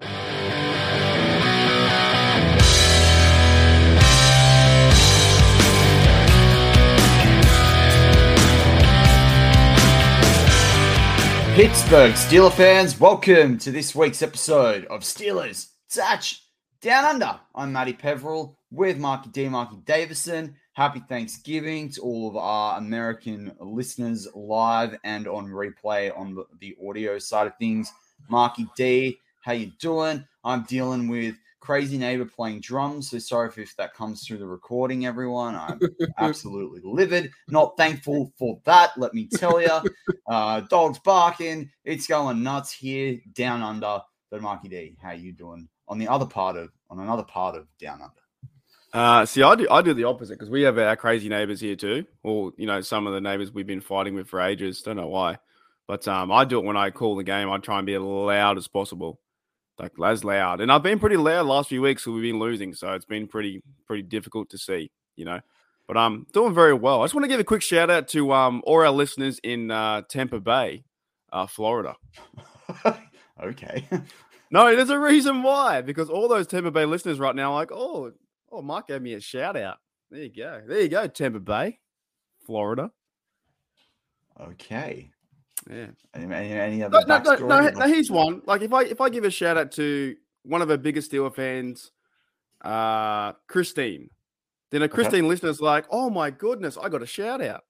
Pittsburgh Steeler fans, welcome to this week's episode of Steelers Touch Down Under. I'm Matty Peverill with Marky D, Marky Davison. Happy Thanksgiving to all of our American listeners live and on replay on the, the audio side of things. Marky D, how you doing? I'm dealing with crazy neighbor playing drums. So sorry if that comes through the recording, everyone. I'm absolutely livid. Not thankful for that, let me tell you. Uh, dogs barking. It's going nuts here down under. But Marky D, how you doing on the other part of on another part of down under? Uh, see, I do I do the opposite because we have our crazy neighbors here too, or you know, some of the neighbors we've been fighting with for ages. Don't know why, but um, I do it when I call the game. I try and be as loud as possible like as loud. And I've been pretty loud last few weeks, so we've been losing, so it's been pretty pretty difficult to see, you know. But I'm um, doing very well. I just want to give a quick shout out to um all our listeners in uh, Tampa Bay, uh, Florida. okay. no, there's a reason why because all those Tampa Bay listeners right now like, oh, oh, Mike gave me a shout out. There you go. There you go, Tampa Bay, Florida. Okay. Yeah. Any, any other no, no, no, no, here's one. Like if I if I give a shout out to one of our biggest Steeler fans, uh, Christine, then a Christine okay. listener's like, oh my goodness, I got a shout out.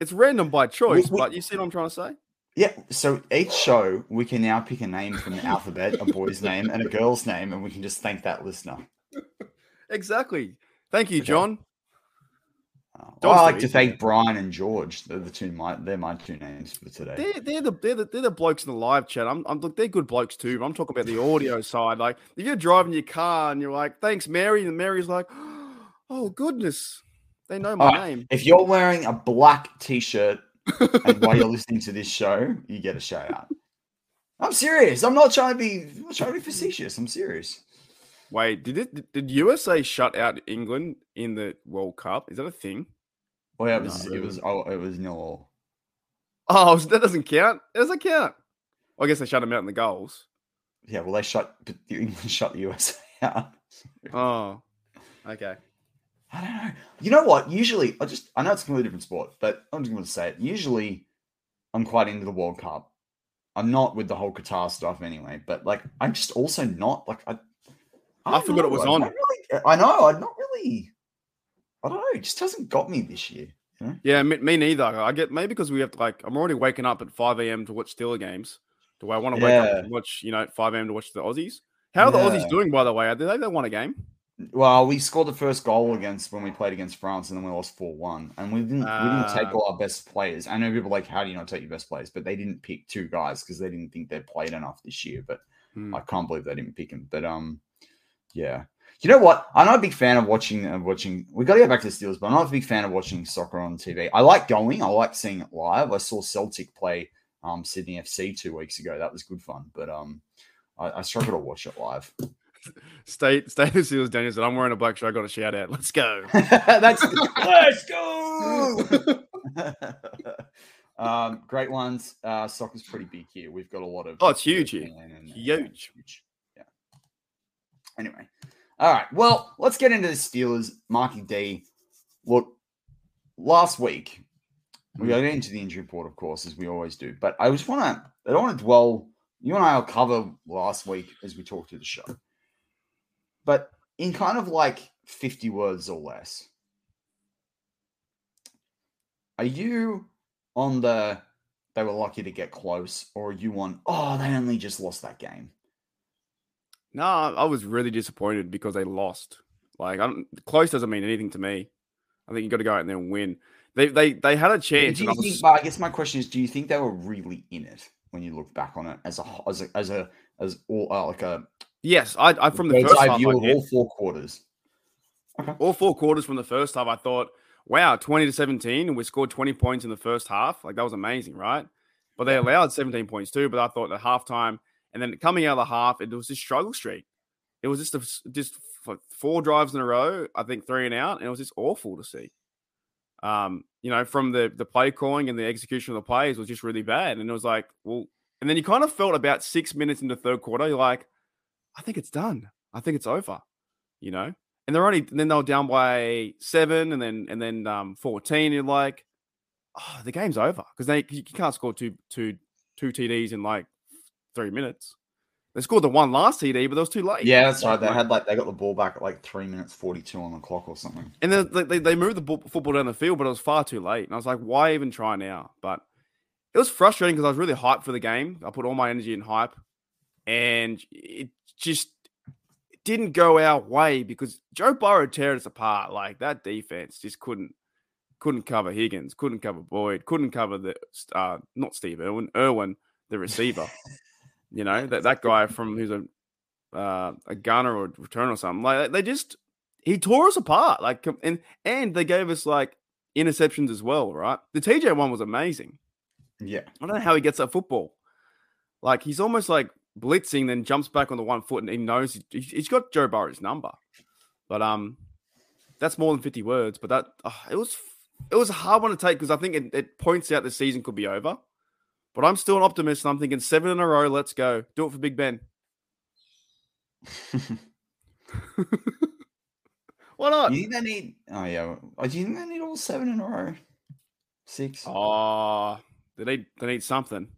It's random by choice, we, we, but you see what I'm trying to say? Yeah. So each show we can now pick a name from the alphabet, a boy's name and a girl's name, and we can just thank that listener. exactly. Thank you, John. Well, I like to thank Brian and George. They're the two my they're my two names for today. They're, they're the they're the, they're the blokes in the live chat. I'm, I'm look they're good blokes too. I'm talking about the audio side. Like if you're driving your car and you're like, "Thanks, Mary," and Mary's like, "Oh goodness, they know my right. name." If you're wearing a black t-shirt and while you're listening to this show, you get a shout out. I'm serious. I'm not trying to be I'm not trying to be facetious. I'm serious. Wait, did it did USA shut out England in the World Cup? Is that a thing? Oh yeah, it was it was oh it was nil. Oh, that doesn't count. It doesn't count. Well, I guess they shut them out in the goals. Yeah, well they shut England shut the USA out. oh, okay. I don't know. You know what? Usually, I just I know it's a completely different sport, but I'm just going to say it. Usually, I'm quite into the World Cup. I'm not with the whole Qatar stuff anyway, but like I'm just also not like I. I, I forgot know. it was I on. Really, I know. I'm not really I don't know. It just hasn't got me this year. You know? Yeah, me, me, neither. I get maybe because we have to like I'm already waking up at 5 a.m. to watch Steeler games. Do I want to yeah. wake up and watch, you know, 5 a.m. to watch the Aussies? How are yeah. the Aussies doing, by the way? Are they, they won a game? Well, we scored the first goal against when we played against France, and then we lost four one. And we didn't uh, we didn't take ah. all our best players. I know people like, how do you not take your best players? But they didn't pick two guys because they didn't think they'd played enough this year. But hmm. I can't believe they didn't pick him. But um, yeah, you know what? I'm not a big fan of watching of watching. We got to go back to the Steelers, but I'm not a big fan of watching soccer on TV. I like going. I like seeing it live. I saw Celtic play um, Sydney FC two weeks ago. That was good fun. But um, I, I struggle to watch it live. State State of Steelers Daniels, and I'm wearing a black shirt. I got a shout out. Let's go. That's let's go. um, great ones. Uh, soccer's pretty big here. We've got a lot of. Oh, it's huge here. and- and- Huge. huge. Anyway, all right. Well, let's get into the Steelers. Marky D. Look, last week we got into the injury report, of course, as we always do. But I just want to. I don't want to dwell. You and I will cover last week as we talk to the show. But in kind of like 50 words or less, are you on the they were lucky to get close, or are you on, oh, they only just lost that game? No, I was really disappointed because they lost. Like, I don't, close doesn't mean anything to me. I think you got to go out there and win. They they they had a chance. Do and I you was- think, but I guess my question is, do you think they were really in it when you look back on it as a as a as a as all uh, like a yes, I, I from the first half, view I of all four quarters? all four quarters from the first half, I thought, wow, 20 to 17, and we scored 20 points in the first half. Like, that was amazing, right? But they allowed 17 points too. But I thought at halftime, and then coming out of the half, it was this struggle streak. It was just a, just four drives in a row, I think three and out, and it was just awful to see. Um, you know, from the the play calling and the execution of the plays was just really bad. And it was like, well, and then you kind of felt about six minutes into third quarter, you're like, I think it's done. I think it's over. You know, and they're only and then they were down by seven and then and then um 14 you're like oh the game's over because they you can't score two two two td's in like three minutes they scored the one last td but it was too late Yeah, that's right. They had like they got the ball back at like three minutes forty two on the clock or something. and then they, they, moved the ball, football down the field but it was far too late and i was like why even try now but it was frustrating because i was really hyped for the game i put all my energy in hype and it just didn't go our way because Joe Burrow teared us apart. Like that defense just couldn't couldn't cover Higgins, couldn't cover Boyd, couldn't cover the uh, not Steve Irwin, Irwin, the receiver. you know that that guy from who's a uh, a gunner or return or something. Like they just he tore us apart. Like and and they gave us like interceptions as well. Right, the TJ one was amazing. Yeah, I don't know how he gets that football. Like he's almost like blitzing, then jumps back on the one foot, and he knows he- he's got Joe Burrow's number. But um, that's more than fifty words. But that uh, it was it was a hard one to take because I think it, it points out the season could be over. But I'm still an optimist, and I'm thinking seven in a row. Let's go, do it for Big Ben. Why not? you think they need? Oh yeah, oh, do you think they need all seven in a row? Six. Oh, they need they need something.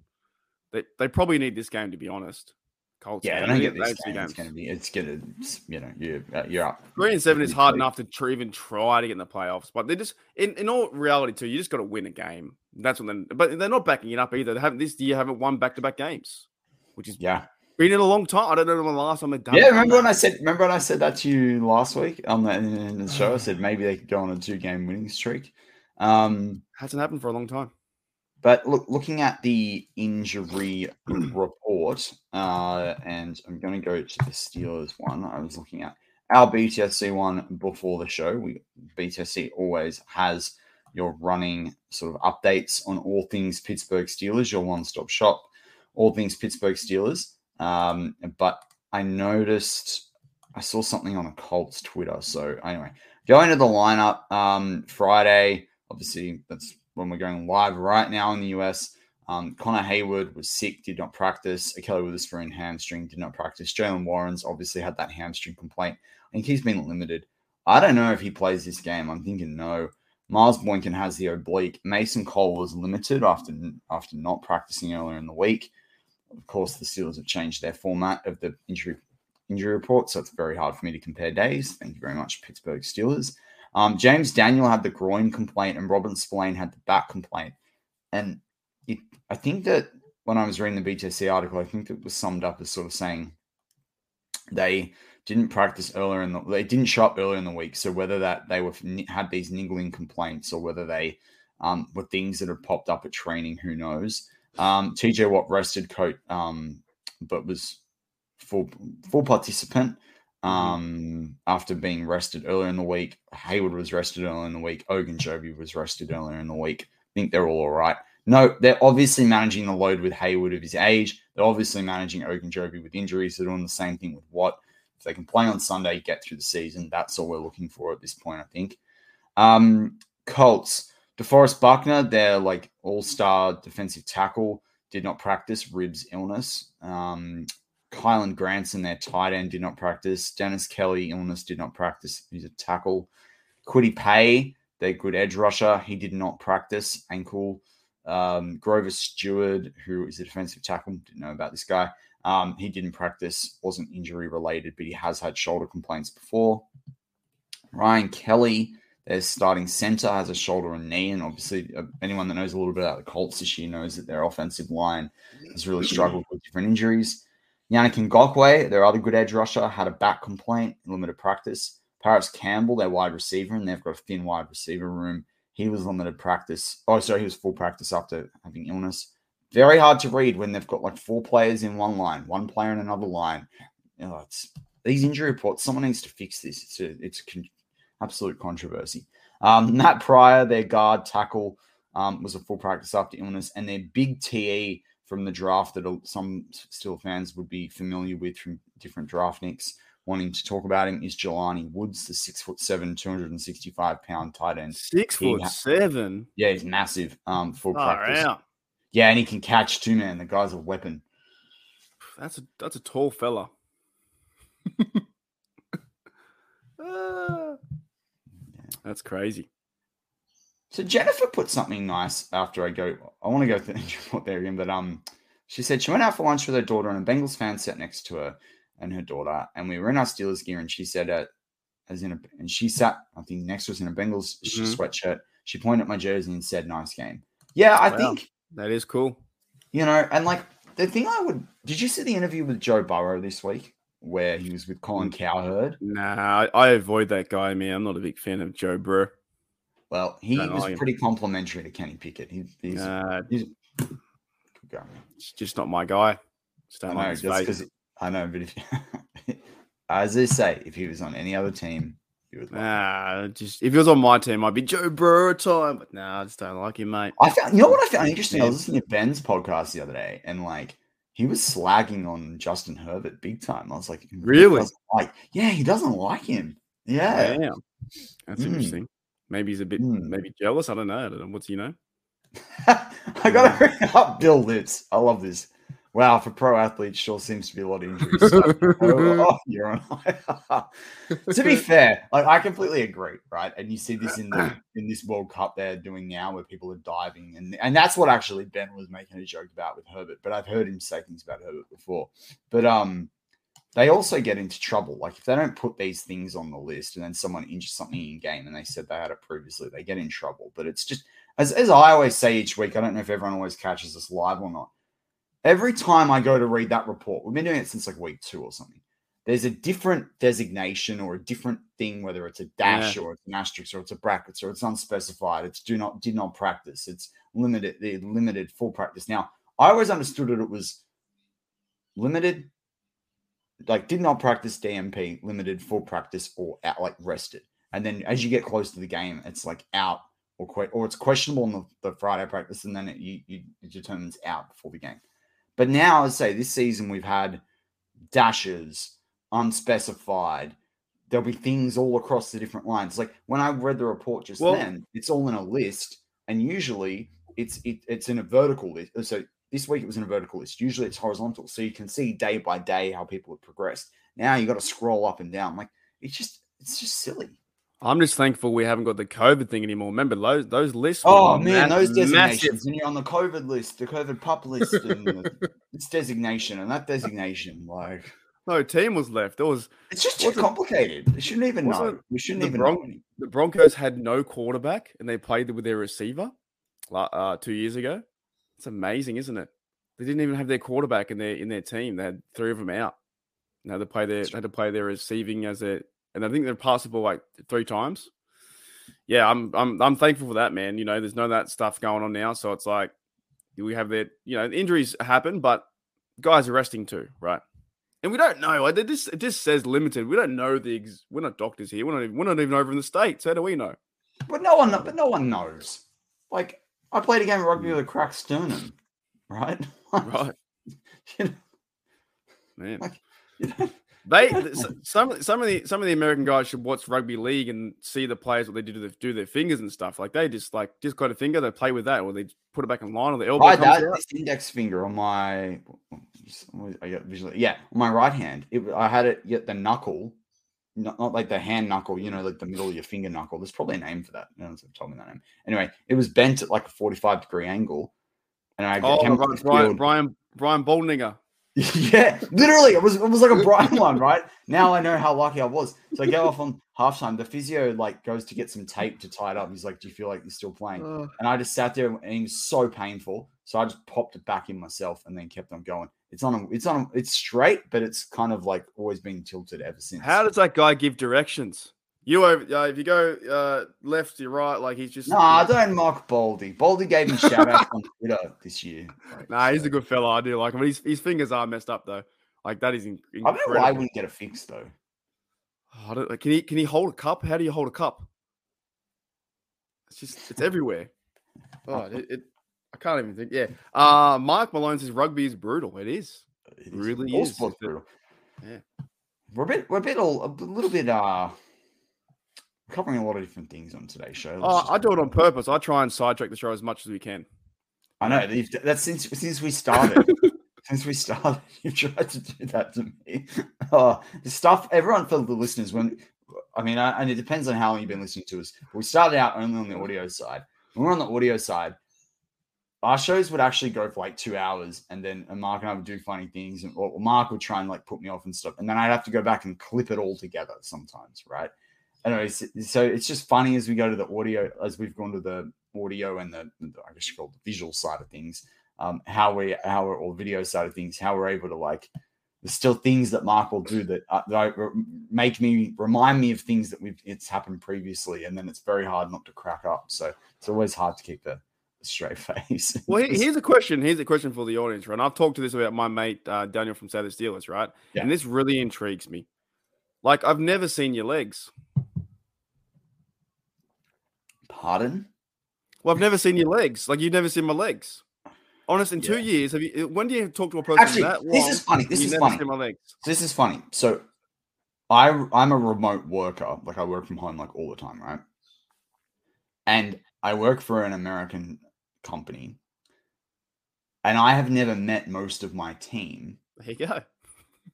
They they probably need this game to be honest. Colts. yeah, game. they don't get this those two game. It's gonna be. It's gonna. You know, you uh, you're up. Three and seven is hard enough to tr- even try to get in the playoffs, but they just in, in all reality too, you just got to win a game. That's what then. But they're not backing it up either. They haven't this year haven't won back to back games, which is Yeah. been in a long time. I don't know when the last time they've done. Yeah, it. remember when I said remember when I said that to you last week on the, in the show? I said maybe they could go on a two game winning streak. Um, hasn't happened for a long time. but look, looking at the injury report, uh, and I'm going to go to the Steelers one. I was looking at our BTSC one before the show. We BTSC always has your running sort of updates on all things Pittsburgh Steelers, your one stop shop, all things Pittsburgh Steelers. Um, but I noticed I saw something on a Colts Twitter. So anyway, going to the lineup um, Friday. Obviously, that's when we're going live right now in the US. Um, Connor Heyward was sick, did not practice. Ahkello Witherspoon hamstring, did not practice. Jaylen Warren's obviously had that hamstring complaint. I think he's been limited. I don't know if he plays this game. I'm thinking no. Miles Boykin has the oblique. Mason Cole was limited after after not practicing earlier in the week. Of course, the Steelers have changed their format of the injury injury report, so it's very hard for me to compare days. Thank you very much, Pittsburgh Steelers. Um, James Daniel had the groin complaint, and Robert Spillane had the back complaint. And it, I think that when I was reading the BTC article, I think it was summed up as sort of saying they didn't practice earlier in the they didn't show up earlier in the week. So whether that they were had these niggling complaints or whether they um, were things that had popped up at training, who knows? Um, TJ Watt rested coat, um, but was full full participant um, after being rested earlier in the week. Heyward was rested earlier in the week. Ogunjobi was rested earlier in the week. I think they're all all right. No, they're obviously managing the load with Heyward of his age. They're obviously managing Ogunjobi with injuries. They're doing the same thing with Watt. If they can play on Sunday, get through the season, that's all we're looking for at this point, I think. Um, Colts, DeForest Buckner, their like all-star defensive tackle, did not practice ribs illness. Um, Kylen Granson, their tight end, did not practice. Dennis Kelly, illness, did not practice. He's a tackle. Kwity Paye, their good edge rusher, he did not practice ankle. Um, Grover Stewart, who is a defensive tackle, didn't know about this guy. Um, he didn't practice, wasn't injury related, but he has had shoulder complaints before. Ryan Kelly, their starting center, has a shoulder and knee. And obviously, uh, anyone that knows a little bit about the Colts this year knows that their offensive line has really struggled with different injuries. Yannick Ngakoue, their other good edge rusher, had a back complaint in limited practice. Parris Campbell, their wide receiver, and they've got a thin wide receiver room. He was limited practice. Oh, sorry, he was full practice after having illness. Very hard to read when they've got like four players in one line, one player in another line. You know, it's these injury reports. Someone needs to fix this. It's a it's a con- absolute controversy. Um, Matt Pryor, their guard tackle, um, was a full practice after illness, and their big TE from the draft that some still fans would be familiar with from different draft nicks wanting to talk about him is Jelani Woods, the six foot seven, 265 pound tight end. Six foot ha- seven. Yeah, he's massive. Um, full practice. Yeah, and he can catch too, man. The guy's a weapon. That's a that's a tall fella. uh, that's crazy. So Jennifer put something nice after I go. I want to go through what there again, but um, she said she went out for lunch with her daughter, and a Bengals fan sat next to her and her daughter, and we were in our Steelers gear, and she said, uh, as in a, and she sat, I think next was in a Bengals mm-hmm. sweatshirt. She pointed at my jersey and said, "Nice game." Yeah, I wow. think that is cool. You know, and like the thing I would, did you see the interview with Joe Burrow this week? Where he was with Colin. Cowherd. Nah, I, avoid that guy, man. I'm not a big fan of Joe Burrow. Well, he was like pretty complimentary to Kenny Pickett. He, he's, nah, he's It's just not my guy. I know, like I know, but if as they say, if he was on any other team, he would. Nah, just if he was on my team, I'd be Joe Burrow time. But nah, I just don't like him, mate. I found you know what I found interesting. I was listening to Ben's podcast the other day, and like he was slagging on Justin Herbert big time. I was like, really? Like, yeah, he doesn't like him. Yeah, Damn. that's mm. interesting. Maybe he's a bit mm. maybe jealous. I don't know. I don't know. What's you know? I gotta bring up Bill Lips. I love this. Wow, for pro athletes, sure seems to be a lot of injuries. oh, you're on. to be fair, like I completely agree, right? And you see this in the in this World Cup they're doing now, where people are diving, and and that's what actually Ben was making a joke about with Herbert. But I've heard him say things about Herbert before. But um, they also get into trouble. Like if they don't put these things on the list, and then someone injures something in game, and they said they had it previously, they get in trouble. But it's just as as I always say each week. I don't know if everyone always catches us live or not every time I go to read that report, we've been doing it since like week two or something. There's a different designation or a different thing, whether it's a dash yeah. or it's an asterisk or it's a brackets or it's unspecified. It's do not did not practice. It's limited the limited full practice. Now I always understood that It was limited, like did not practice DNP, limited full practice or out like rested. And then as you get close to the game, it's like out or or it's questionable in the, the Friday practice, and then it, you, you it determines out before the game. But now, I'd say this season, we've had dashes, unspecified. There'll be things all across the different lines. Like when I read the report just well, then, it's all in a list, and usually it's it, it's in a vertical list. Uh, so this week it was in a vertical list. Usually it's horizontal, so you can see day by day how people have progressed. Now you got to scroll up and down. Like it's just it's just silly. I'm just thankful we haven't got the COVID thing anymore. Remember those those lists? Oh man, those designations, massive. and you're on the COVID list, the COVID pup list, and the, it's designation, and that designation, like no team was left. It was. It's just too complicated. We shouldn't even know. We shouldn't even Bron- know. The Broncos had no quarterback, and they played with their receiver, uh, two years ago. It's amazing, isn't it? They didn't even have their quarterback in their in their team. They had three of them out. Now they play their had to play their receiving as a and I think they're passable like three times. Yeah, I'm I'm I'm thankful for that, man. You know, there's none of that stuff going on now, so it's like we have that. You know, injuries happen, but guys are resting too, right? And we don't know. Like, it just it just says limited. We don't know the. Ex- we're not doctors here. We're not even, we're not even over in the states. How do we know? But no one. But no one knows. Like I played a game of rugby with a cracked sternum, right? Right. You know, Man. Like, you know, They some some of the some of the American guys should watch rugby league and see the players what they do to the, do their fingers and stuff. Like they just like just got a finger, they play with that, or they put it back in line, or the elbow comes that out. this index finger on my, I got visually, yeah, on my right hand. It, I had it yet the knuckle, not, not like the hand knuckle, you know, like the middle of your finger knuckle. There's probably a name for that. No one's ever told me that name. Anyway, it was bent at like a 45 degree angle, and I Oh, right, Brian Brian Brian Baldinger. yeah, literally, it was it was like a bright one, right? Now I know how lucky I was. So I go off on halftime. The physio like goes to get some tape to tie it up. He's like, "Do you feel like you're still playing?" And I just sat there, and it was so painful. So I just popped it back in myself, and then kept on going. It's on, a, it's on, a, it's straight, but it's kind of like always been tilted ever since. How does that guy give directions? You over uh, if you go uh, left to right, like he's just No, Nah, I don't mock Baldy. Baldy gave me shout out on Twitter this year. Like, Nah, he's so- a good fella. I do like him, but his, his fingers are messed up though. Like that is in- I don't know incredible. why I wouldn't get a fix though. Oh, I don't, like, can he can he hold a cup? How do you hold a cup? It's just it's everywhere. Oh, it, it I can't even think. Yeah. Uh Mike Malone says rugby is brutal. It is. It is. Really all is. sports It's brutal. yeah. We're a bit, we're a bit all a little bit uh covering a lot of different things on today's show. Oh, I do it on purpose. I try and sidetrack the show as much as we can. I know that's since since we started. since we started, you've tried to do that to me. Oh, the stuff everyone for the listeners when I mean, I, and it depends on how long you've been listening to us. We started out only on the audio side. When we're on the audio side, our shows would actually go for like two hours, and then and Mark and I would do funny things, and or Mark would try and like put me off and stuff, and then I'd have to go back and clip it all together sometimes, right? Anyways, so it's just funny as we go to the audio, as we've gone to the audio and the, the I guess you call the visual side of things, um, how we how we're or video side of things, how we're able to like. There's still things that Mark will do that, uh, that I- make me remind me of things that we've it's happened previously, and then it's very hard not to crack up. So it's always hard to keep a, a straight face. Well, here's a question. Here's a question for the audience, right? And I've talked to this about my mate uh, Daniel from Say the Steelers, right? Yeah. And this really intrigues me. Like, I've never seen your legs. Pardon? Well, I've never seen your legs. Like, you've never seen my legs. Honest, in two years, have you? Uh, when do you talk to a person Actually, that long? this is funny. This is funny. my legs. This is funny. So I I'm a remote worker. Like I work from home like all the time, right? And I work for an American company. And I have never met most of my team, There you go.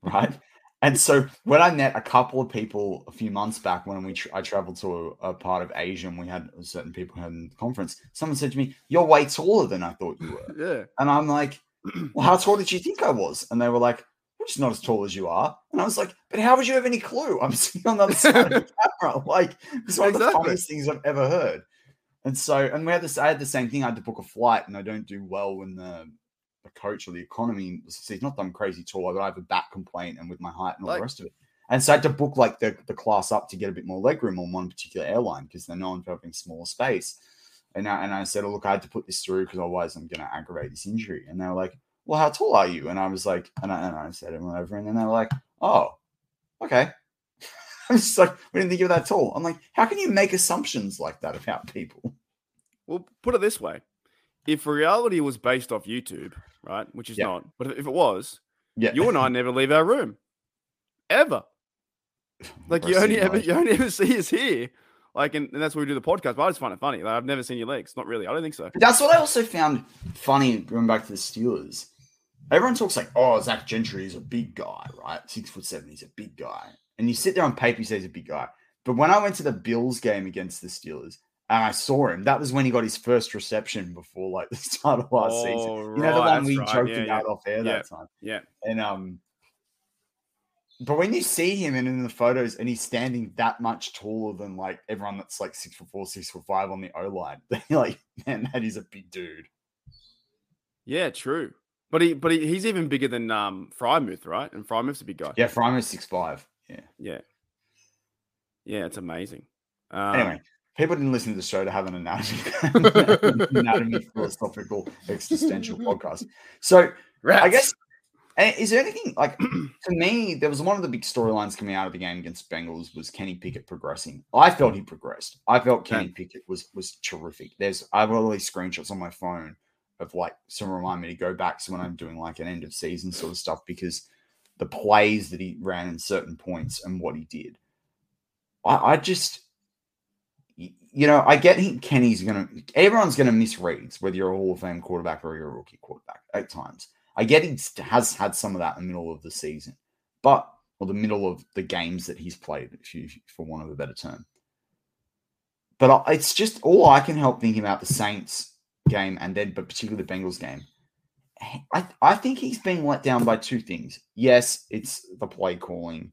right? And so when I met a couple of people a few months back when we tra- I traveled to a, a part of Asia and we had certain people had a conference, someone said to me, "You're way taller than I thought you were." Yeah. And I'm like, well, how tall did you think I was? And they were like, we're just not as tall as you are. And I was like, but how would you have any clue? I'm sitting on the other side of the camera. Like, it's one of the funniest things I've ever heard. And so, and we had this, I had the same thing. I had to book a flight and I don't do well when the, the coach or the economy sees, not that I'm crazy tall, but I have a back complaint and with my height and all Like- the rest of it. And so I had to book like the, the class up to get a bit more leg room on one particular airline because they're known for having smaller space. And I, and I said, oh, look, I had to put this through because otherwise I'm going to aggravate this injury. And they were like, well, how tall are you? And I was like, and I, and I said it whatever. And then they were like, oh, okay. I'm just like, we didn't think you're that tall. I'm like, how can you make assumptions like that about people? Well, put it this way: if reality was based off YouTube, right, which is Yeah. not, but if it was, Yeah. you and I never leave our room, ever. Like you only ever you only ever see us here, like, and, and that's where we do the podcast. But I just find it funny. Like I've never seen your legs. Not really. I don't think so. But that's what I also found funny going back to the Steelers. Everyone talks like, oh, Zach Gentry is a big guy, right? Six foot seven, he's a big guy. And you sit there on paper, you say he's a big guy. But when I went to the Bills game against the Steelers and I saw him, that was when he got his first reception before like the start of last season. Oh, You know the one we right. joked Yeah, about yeah. off air Yeah. that time. Yeah. And um but when you see him and in the photos and he's standing that much taller than like everyone that's like six foot four, six foot five on the O line, like, man, that is a big dude. Yeah, true. But he, but he, he's even bigger than um Freiermuth, right? And Freiermuth's a big guy. Yeah, Frymer's six five. Yeah. yeah, yeah. It's amazing. Um, Anyway, people didn't listen to the show to have an anatomy, anatomy philosophical existential podcast. So I guess eh, is there anything like to me? There was one of the big storylines coming out of the game against Bengals was Kenny Pickett progressing. I felt he progressed. I felt Kenny yeah. Pickett was was terrific. There's I've got all these screenshots on my phone of like some remind me to go back to when I'm doing like an end of season sort of stuff because the plays that he ran in certain points and what he did. I, I just you know, I get he, Kenny's gonna everyone's gonna miss reads, whether you're a Hall of Fame quarterback or you're a rookie quarterback at times. I get he has had some of that in the middle of the season, but or the middle of the games that he's played, you, for want of a better term. But it's just all I can help thinking about the Saints game and then, but particularly the Bengals game. I, I think he's being let down by two things. Yes, it's the play calling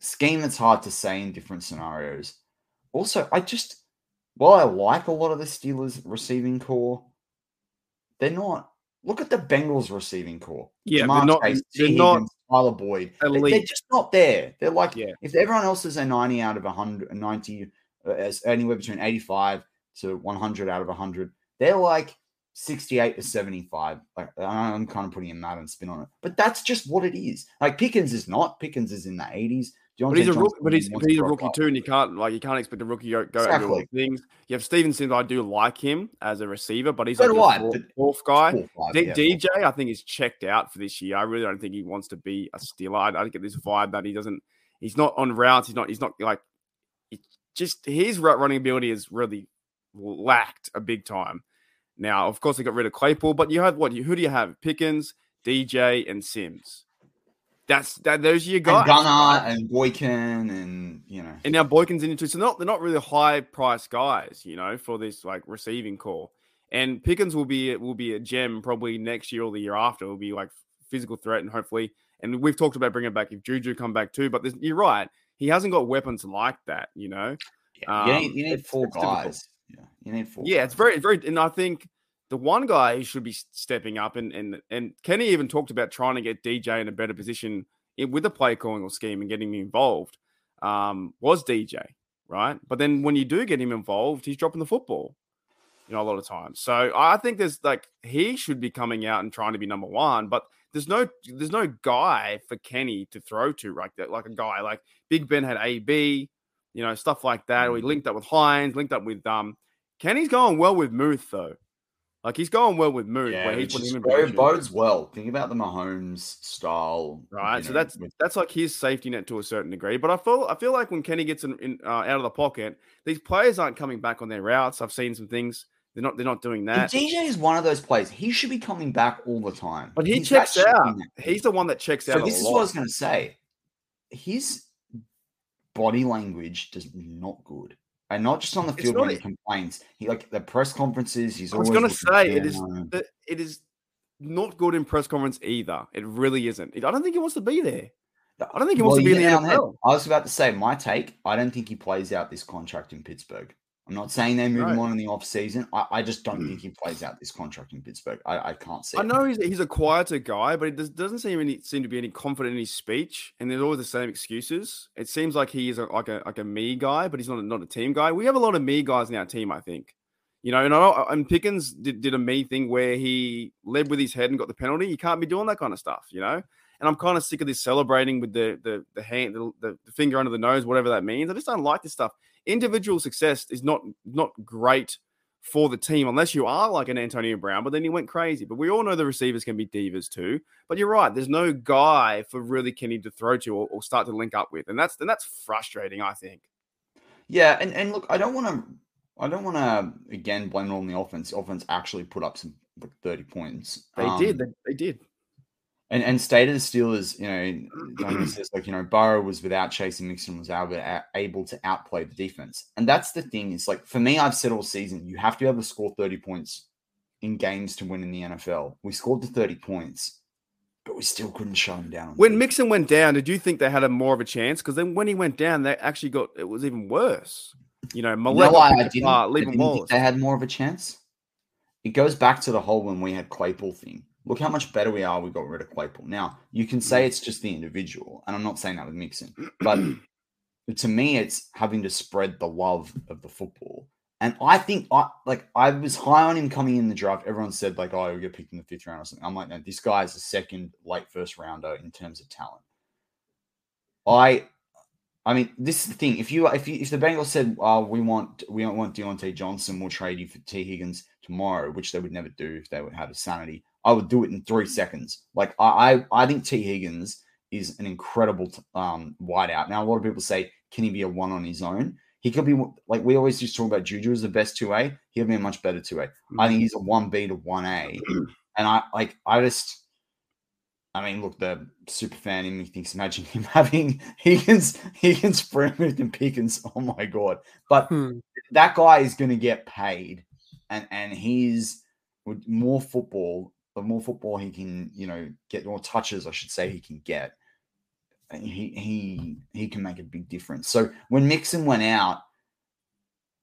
scheme that's hard to say in different scenarios. Also, I just, while I like a lot of the Steelers receiving core, they're not Look at the Bengals receiving core. Yeah, they're not. Chase, they're not Tyler Boyd. Elite. They're just not there. They're like, yeah. if everyone else is a 90 out of 100, 90, uh, as anywhere between 85 to 100 out of 100, they're like 68 to 75. Like I'm kind of putting a Madden spin on it, but that's just what it is. Like Pickens is not. Pickens is in the 80s. But he's a rookie, but he's, but he's a rookie too, and you can't like you can't expect a rookie to go exactly. and do things. You have Stevenson. I do like him as a receiver, but he's so like the fourth, fourth, guy. Fourth, five, D- yeah, DJ, fourth. I think, is checked out for this year. I really don't think he wants to be a Steeler. I, I get this vibe that he doesn't. He's not on routes. He's not. He's not like. just his route running ability is really lacked a big time. Now, of course, they got rid of Claypool, but you have what? Who do you have? Pickens, DJ, and Sims. That's that. Those are your guys. And Gunner and Boykin, and you know, and now Boykin's in it too. So not they're not really high price guys, you know, for this like receiving core. And Pickens will be will be a gem probably next year or the year after. Will be like physical threat and hopefully. And we've talked about bringing back if Juju come back too. But you're right, he hasn't got weapons like that. You know, yeah, you, need, you need um, four guys. Yeah, you need four. Yeah, guys. it's very very, and I think the one guy who should be stepping up, and and and Kenny even talked about trying to get DJ in a better position with the play calling or scheme and getting him involved, um, was DJ, right? But then when you do get him involved, he's dropping the football, you know, a lot of times. So I think there's like he should be coming out and trying to be number one, but there's no there's no guy for Kenny to throw to like that, like a guy like Big Ben had AB, you know, stuff like that. Or he mm. linked up with Hines, linked up with um. Kenny's going well with Muth though. Like he's going well with Moon. Yeah, where he's putting him in bodes well. Think about the Mahomes style, right? So know, that's with... that's like his safety net to a certain degree. But I feel I feel like when Kenny gets in, in uh, out of the pocket, these players aren't coming back on their routes. I've seen some things. They're not. They're not doing that. DJ is one of those players. He should be coming back all the time. But he he's checks out. He's the one that checks so out. This is lot. what I was going to say. His body language does not good and not just on the field when he complains. He like the press conferences. He's. Always I was going to say it is. Uh, it is not good in press conference either. It really isn't. I don't think he wants to be there. I don't think he wants well, to be in the NFL. I was about to say my take. I don't think he plays out this contract in Pittsburgh. I'm not saying they move right. him on in the off season. I, I just don't mm. think he plays out this contract in Pittsburgh. I, I can't see. I know he's, he's a quieter guy, but it does, doesn't seem any, seem to be any confident in his speech, and there's always the same excuses. It seems like he is a, like a like a me guy, but he's not a, not a team guy. We have a lot of me guys in our team, I think. You know, and I and Pickens did, did a me thing where he led with his head and got the penalty. You can't be doing that kind of stuff, you know. And I'm kind of sick of this celebrating with the the the hand, the, the finger under the nose, whatever that means. I just don't like this stuff individual success is not not great for the team unless you are like an Antonio Brown, but then he went crazy. But we all know the receivers can be divas too. But you're right, there's no guy for really Kenny to throw to or, or start to link up with, and that's and that's frustrating. I think. Yeah, and and look, I don't want to. I don't want to again blame it on the offense. The offense actually put up some like 30 points. They um, did. They, they did. And and state of the Steelers, you know, says like you know Burrow was without Chase and Mixon was able, able to outplay the defense, and that's the thing. Is like for me, I've said all season, you have to be able to score thirty points in games to win in the NFL. We scored the thirty points, but we still couldn't shut them down. When Mixon went down, did you think they had a more of a chance? Because then when he went down, they actually got it was even worse. You know, Malek no, I, didn't, I didn't think they had more of a chance. It goes back to the whole when we had Claypool thing Look how much better we are. We got rid of Claypool. Now you can say mm. it's just the individual, and I'm not saying that with Mixon, but to me, it's having to spread the love of the football. And I think I like I was high on him coming in the draft. Everyone said like, "Oh, he'll get picked in the fifth round or something." I'm like, "No, this guy is a second late first rounder in terms of talent." I, I mean, this is the thing. If you if you if the Bengals said, "Oh, we want we don't want Diontae Johnson, we'll trade you for Tee Higgins tomorrow," which they would never do if they would have a sanity, I would do it in three seconds. Like I I, I think Tee Higgins is an incredible um wideout. Now a lot of people say, "Can he be a one on his own?" He could be like we always just talk about Juju as the best two A. He'll be a much better two A. I think he's a one B to one A, and I like I just. I mean, look, the super fan in me thinks imagine him having Higgins, Higgins, Freeman, and Pickens. Oh my god! But Hmm. that guy is going to get paid, and and he's with more football. The more football he can, you know, get more touches, I should say, he can get he he he can make a big difference. So when Mixon went out,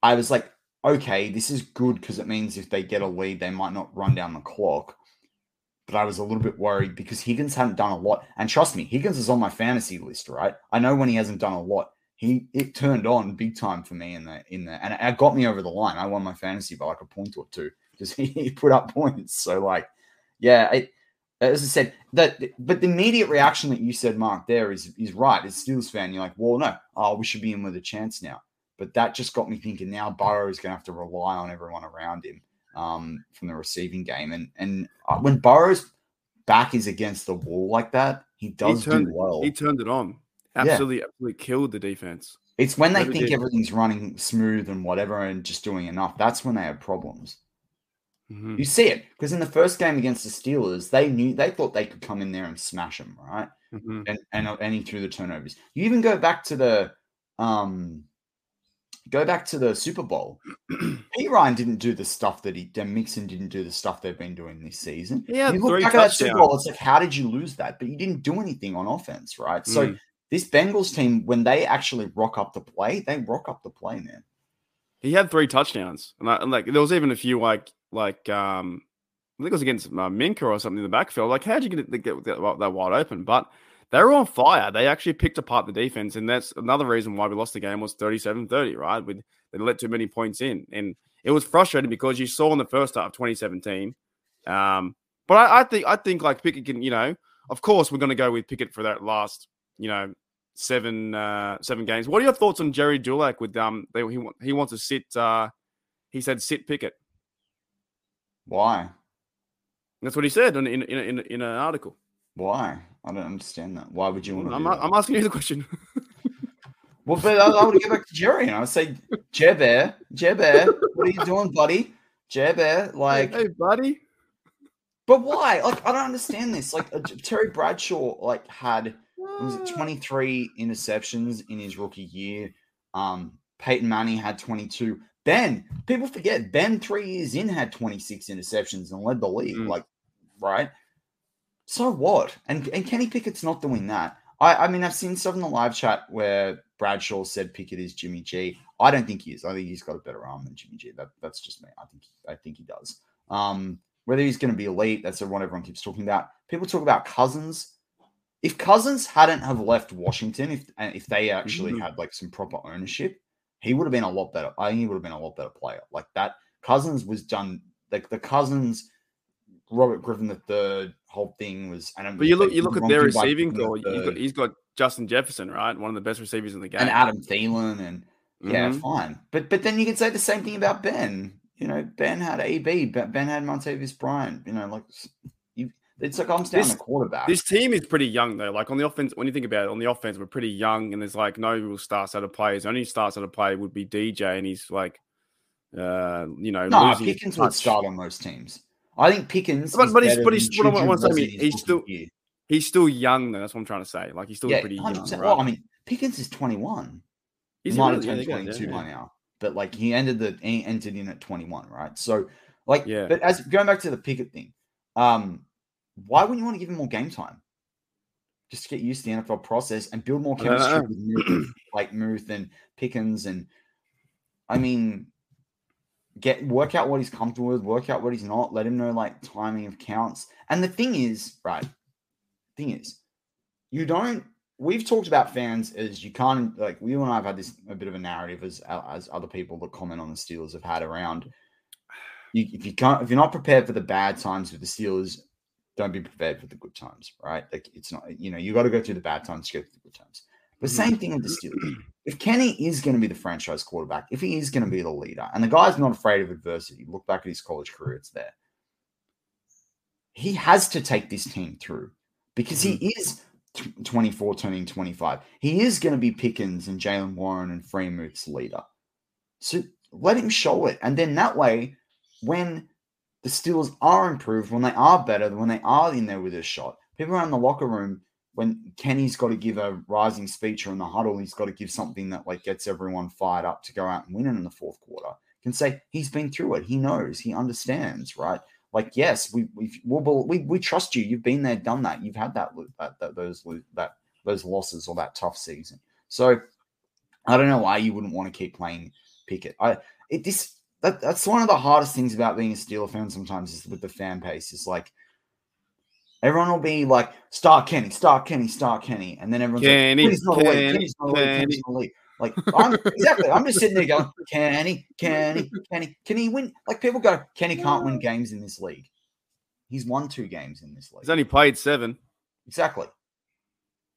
I was like, okay, this is good because it means if they get a lead, they might not run down the clock. But I was a little bit worried because Higgins hadn't done a lot. And trust me, Higgins is on my fantasy list, right? I know when he hasn't done a lot, he it turned on big time for me in the in the and it got me over the line. I won my fantasy by like a point or two because he, he put up points. So like, yeah, it, as I said, that but the immediate reaction that you said, Mark, there is is right. As a Steelers fan, you're like, well, no, oh, we should be in with a chance now. But that just got me thinking. Now Burrow is going to have to rely on everyone around him um, from the receiving game, and and uh, when Burrow's back is against the wall like that, he does turned, do well. He turned it on. Absolutely, absolutely killed the defense. It's when they think did. everything's running smooth and whatever, and just doing enough. That's when they have problems. Mhm. You see it because in the first game against the Steelers, they knew they thought they could come in there and smash them, right? Mhm. And and and he threw the turnovers. You even go back to the um, go back to the Super Bowl. P Ryan didn't do the stuff that he. Dan Mixon didn't do the stuff they've been doing this season. Yeah, you look back at that Super Bowl, it's like, how did you lose that? But you didn't do anything on offense, right? So Mm. this Bengals team, when they actually rock up the play, they rock up the play, man. He had three touchdowns, and, I, and like there was even a few like like um I think it was against uh, Minkah or something in the backfield. Like, how'd you get, get that, wide open? But they were on fire. They actually picked apart the defense, and that's another reason why we lost the game was 37-30, right? With they let too many points in, and it was frustrating because you saw in the first half of 2017. Um, but I, I think I think like Pickett can, you know, of course we're going to go with Pickett for that last, you know, seven uh seven games. What are your thoughts on Gerry Dulac with um they, he he wants to sit uh he said sit Pickett. Why? That's what he said in in in, in, an article. Why? I don't understand that. Why would you want to? I'm? I'm asking you the question. Well, but I, I would go back to Jerry and I would say, Jer Bear, Jer Bear, what are you doing, buddy? Jer Bear, like, hey, buddy. but why? Like, I don't understand this. Like, uh, Terry Bradshaw, like, had was it 23 interceptions in his rookie year. Um, Peyton Manning had 22. Ben, people forget Ben three years in had 26 interceptions and led the league. Mm. Like, right? So what? And and Kenny Pickett's not doing that. I, I mean, I've seen stuff in the live chat where Bradshaw said Pickett is Jimmy G. I don't think he is. I think he's got a better arm than Jimmy G. That that's just me. I think I think he does. Um, whether he's going to be elite, that's what everyone keeps talking about. People talk about Cousins. If Cousins hadn't have left Washington, if and if they actually Mhm. had like some proper ownership, he would have been a lot better. I think he would have been a lot better player. Like that, Cousins was done. Like the Cousins, Robert Griffin the third whole thing was. And But you look you look at their receiving core. Got, he's got Justin Jefferson, right? One of the best receivers in the game. and Adam Thielen and yeah, Mhm. fine. But but then you can say the same thing about Ben. You know, Ben had AB, but Ben had Martavis Bryant. You know, like it's like comes down This- to quarterback. This team is pretty young though. Like on the offense, when you think about it, on the offense, we're pretty young, and there's like no real stars out of players. Only stars out of play would be DJ, and he's like, uh, you know, no, Pickens would start on most teams. I think Pickens. But- is but he's- but he's- what I want to say, was I in mean, his he's still- year. He's still young though. That's what I'm trying to say. Like he's still yeah, pretty 100%. young. Well, I mean, Pickens is 21. He's he might really- have turned there 22 yeah, by now, but like he ended the he entered in at 21, right? So, like, Yeah. But as going back to the Pickett thing, um, why wouldn't you want to give him more game time? Just to get used to the NFL process and build more chemistry with Muth, like Muth and Pickens, and I mean, get work out what he's comfortable with, work out what he's not. Let him know like timing of counts. And the thing is, right? Thing is, you don't we've talked about fans as you can't like we and I have had this a bit of a narrative as as other people that comment on the Steelers have had around. You, if you can't, if you're not prepared for the bad times with the Steelers, don't be prepared for the good times, right? Like it's not, you know, you got to go through the bad times to get through the good times. But Mm-hmm. same thing with the Steelers. If Kenny is going to be the franchise quarterback, if he is going to be the leader, and the guy's not afraid of adversity, look back at his college career, it's there. He has to take this team through because he is t- 24 turning 25. He is going to be Pickens and Jaylen Warren and Freiermuth's leader. So let him show it. And then that way, when the Steelers are improved, when they are better, than when they are in there with a shot, people around the locker room, when Kenny's got to give a rising speech or in the huddle, he's got to give something that like gets everyone fired up to go out and win it in the fourth quarter. Can say he's been through it. He knows. He understands. Right? Like yes, we we we'll, we we trust you. You've been there, done that. You've had that that, that those that those losses or that tough season. So I don't know why you wouldn't want to keep playing Pickett. I it this that, that's one of the hardest things about being a Steeler fan sometimes is with the fan base. Is like everyone will be like, start Kenny, start Kenny, start Kenny. And then everyone's Kenny, like, Kenny's not elite, Kenny, Kenny's not elite, Kenny's Kenny. not elite. Like I'm exactly, I'm just sitting there going, Kenny, Kenny, Kenny, can he win? Like people go, Kenny can't win games in this league. He's won two games in this league. He's only played seven. Exactly.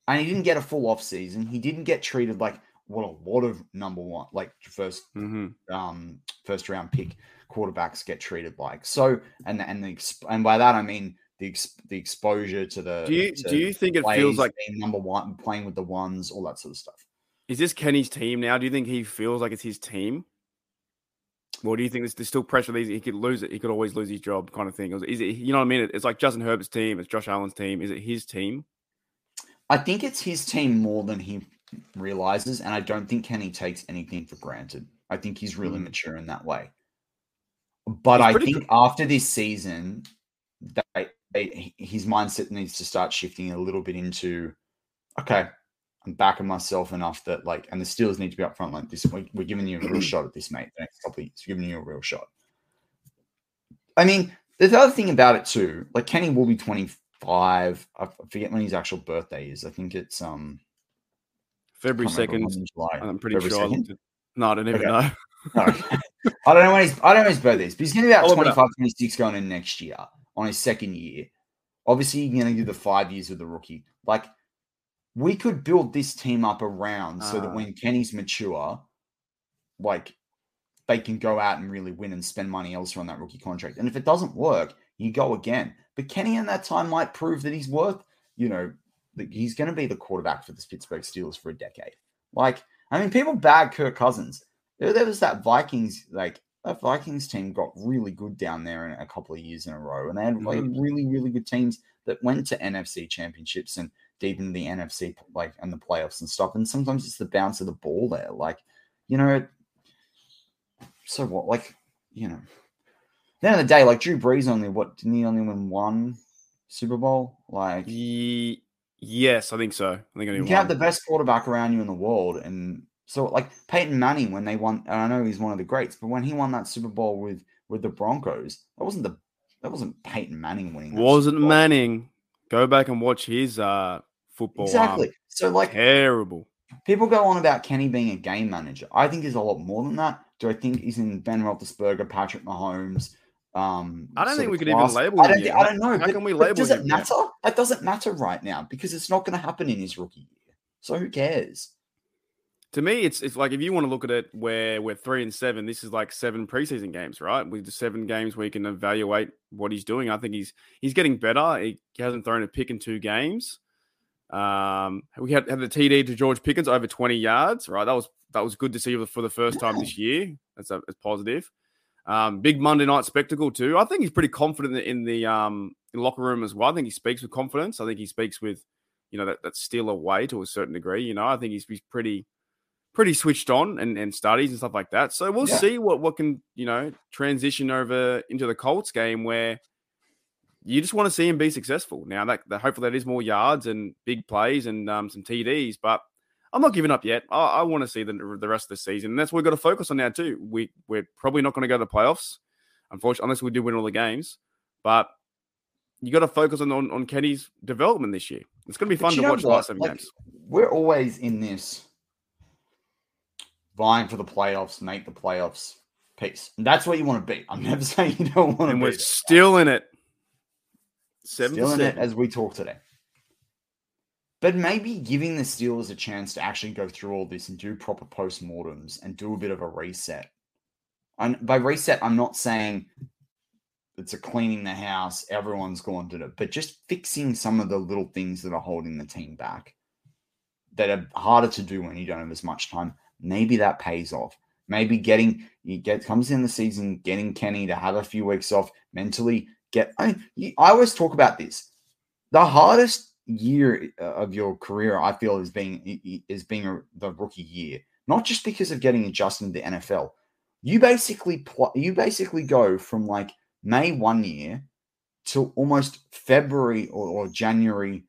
And he didn't get a full off season. He didn't get treated like what a lot of number one, like first hmm um first round pick quarterbacks get treated like. So and and the and by that I mean the the exposure to the Do you do you think it feels like being number one, playing with the ones, all that sort of stuff. is this Kenny's team now? Do you think he feels like it's his team? Or do you think there's, there's still pressure? That he could lose it. He could always lose his job, kind of thing. Is it? You know what I mean? It's like Justin Herbert's team. It's Josh Allen's team. Is it his team? I think it's his team more than he realizes, and I don't think Kenny takes anything for granted. I think he's really Mm. mature in that way. But He's I think after this season, that they, his mindset needs to start shifting a little bit into, okay, I'm backing myself enough that like, and the Steelers need to be up front like this. We, we're giving you a real shot at this, mate. The next couple of years, we're giving you a real shot. I mean, there's the other thing about it too. Like Kenny will be 25. I forget when his actual birthday is. I think it's um February second. I'm pretty February sure. I 2nd? looked at- No, I don't even Okay. know. No. I don't know when his I don't know his birthday is, but he's gonna be about I'll look it up. 25, 26 going in next year on his second year. Obviously, you're gonna do the five years with the rookie. Like we could build this team up around so that Ah. when Kenny's mature, like they can go out and really win and spend money elsewhere on that rookie contract. And if it doesn't work, you go again. But Kenny in that time might prove that he's worth, you know, he's going to be the quarterback for the Pittsburgh Steelers for a decade. Like, I mean, people bag Kirk Cousins. There, there was that Vikings, like that Vikings team got really good down there in a couple of years in a row, and they had like mm-hmm. really, really good teams that went to NFC championships and deep into the NFC, like and the playoffs and stuff. And sometimes it's the bounce of the ball there, like you know. So what? Like you know, at the end of the day, like Drew Brees only what didn't he only win one Super Bowl? Like Ye- yes, I think so. I think I you have the best quarterback around you in the world, and so like Peyton Manning when they won, and I know he's one of the greats, but when he won that Super Bowl with with the Broncos, that wasn't the that wasn't Peyton Manning winning. Wasn't. Manning. Go back and watch his uh football. arm. exactly. So like Terrible. people go on about Kenny being a game manager. I think he's a lot more than that. Do I think he's in Ben Roethlisberger, Patrick Mahomes? Um, I don't think we could even label I don't. Think, yet. I don't know. How but, can we label does it yet? matter? That doesn't matter right now because it's not going to happen in his rookie year. So who cares? To me, it's it's like if you want to look at it where we're three and seven, this is like seven preseason games, right? With the seven games where you can evaluate what he's doing. I think he's he's getting better. He hasn't thrown a pick in two games. Um, we had, had the TD to George Pickens over 20 yards, right? That was that was good to see for the first time this year. That's a, that's positive. Um, big Monday night spectacle too. I think he's pretty confident in the, in the um in locker room as well. I think he speaks with confidence. I think he speaks with you know that that Steeler way to a certain degree. You know, I think he's he's pretty pretty switched on and, and studies and stuff like that. So we'll Yeah. see what what can you know transition over into the Colts game where you just want to see him be successful. Now that, that hopefully that is more yards and big plays and um, some TDs, but I'm not giving up yet. I, I want to see the, the rest of the season, and that's what we've got to focus on now too. We we're probably not going to go to the playoffs, unfortunately, unless we do win all the games. But you got to focus on, on on Kenny's development this year. It's going to be fun to watch the last seven Like, games. we're always in this vying for the playoffs, make the playoffs piece. And that's what you want to be. I'm never saying you don't want to And be. we're there. still in it. Seven Still in it as we talk today. But maybe giving the Steelers a chance to actually go through all this and do proper postmortems and do a bit of a reset. And by reset, I'm not saying it's a cleaning the house, everyone's gone to it, but just fixing some of the little things that are holding the team back that are harder to do when you don't have as much time. Maybe that pays off. Maybe getting you get comes in the season, getting Kenny to have a few weeks off mentally. Get I, I always talk about this. The hardest year uh, of your career, I feel, is being is being the rookie year. Not just because of getting adjusted to the NFL. You basically pl- you basically go from like May one year to almost February or, or January,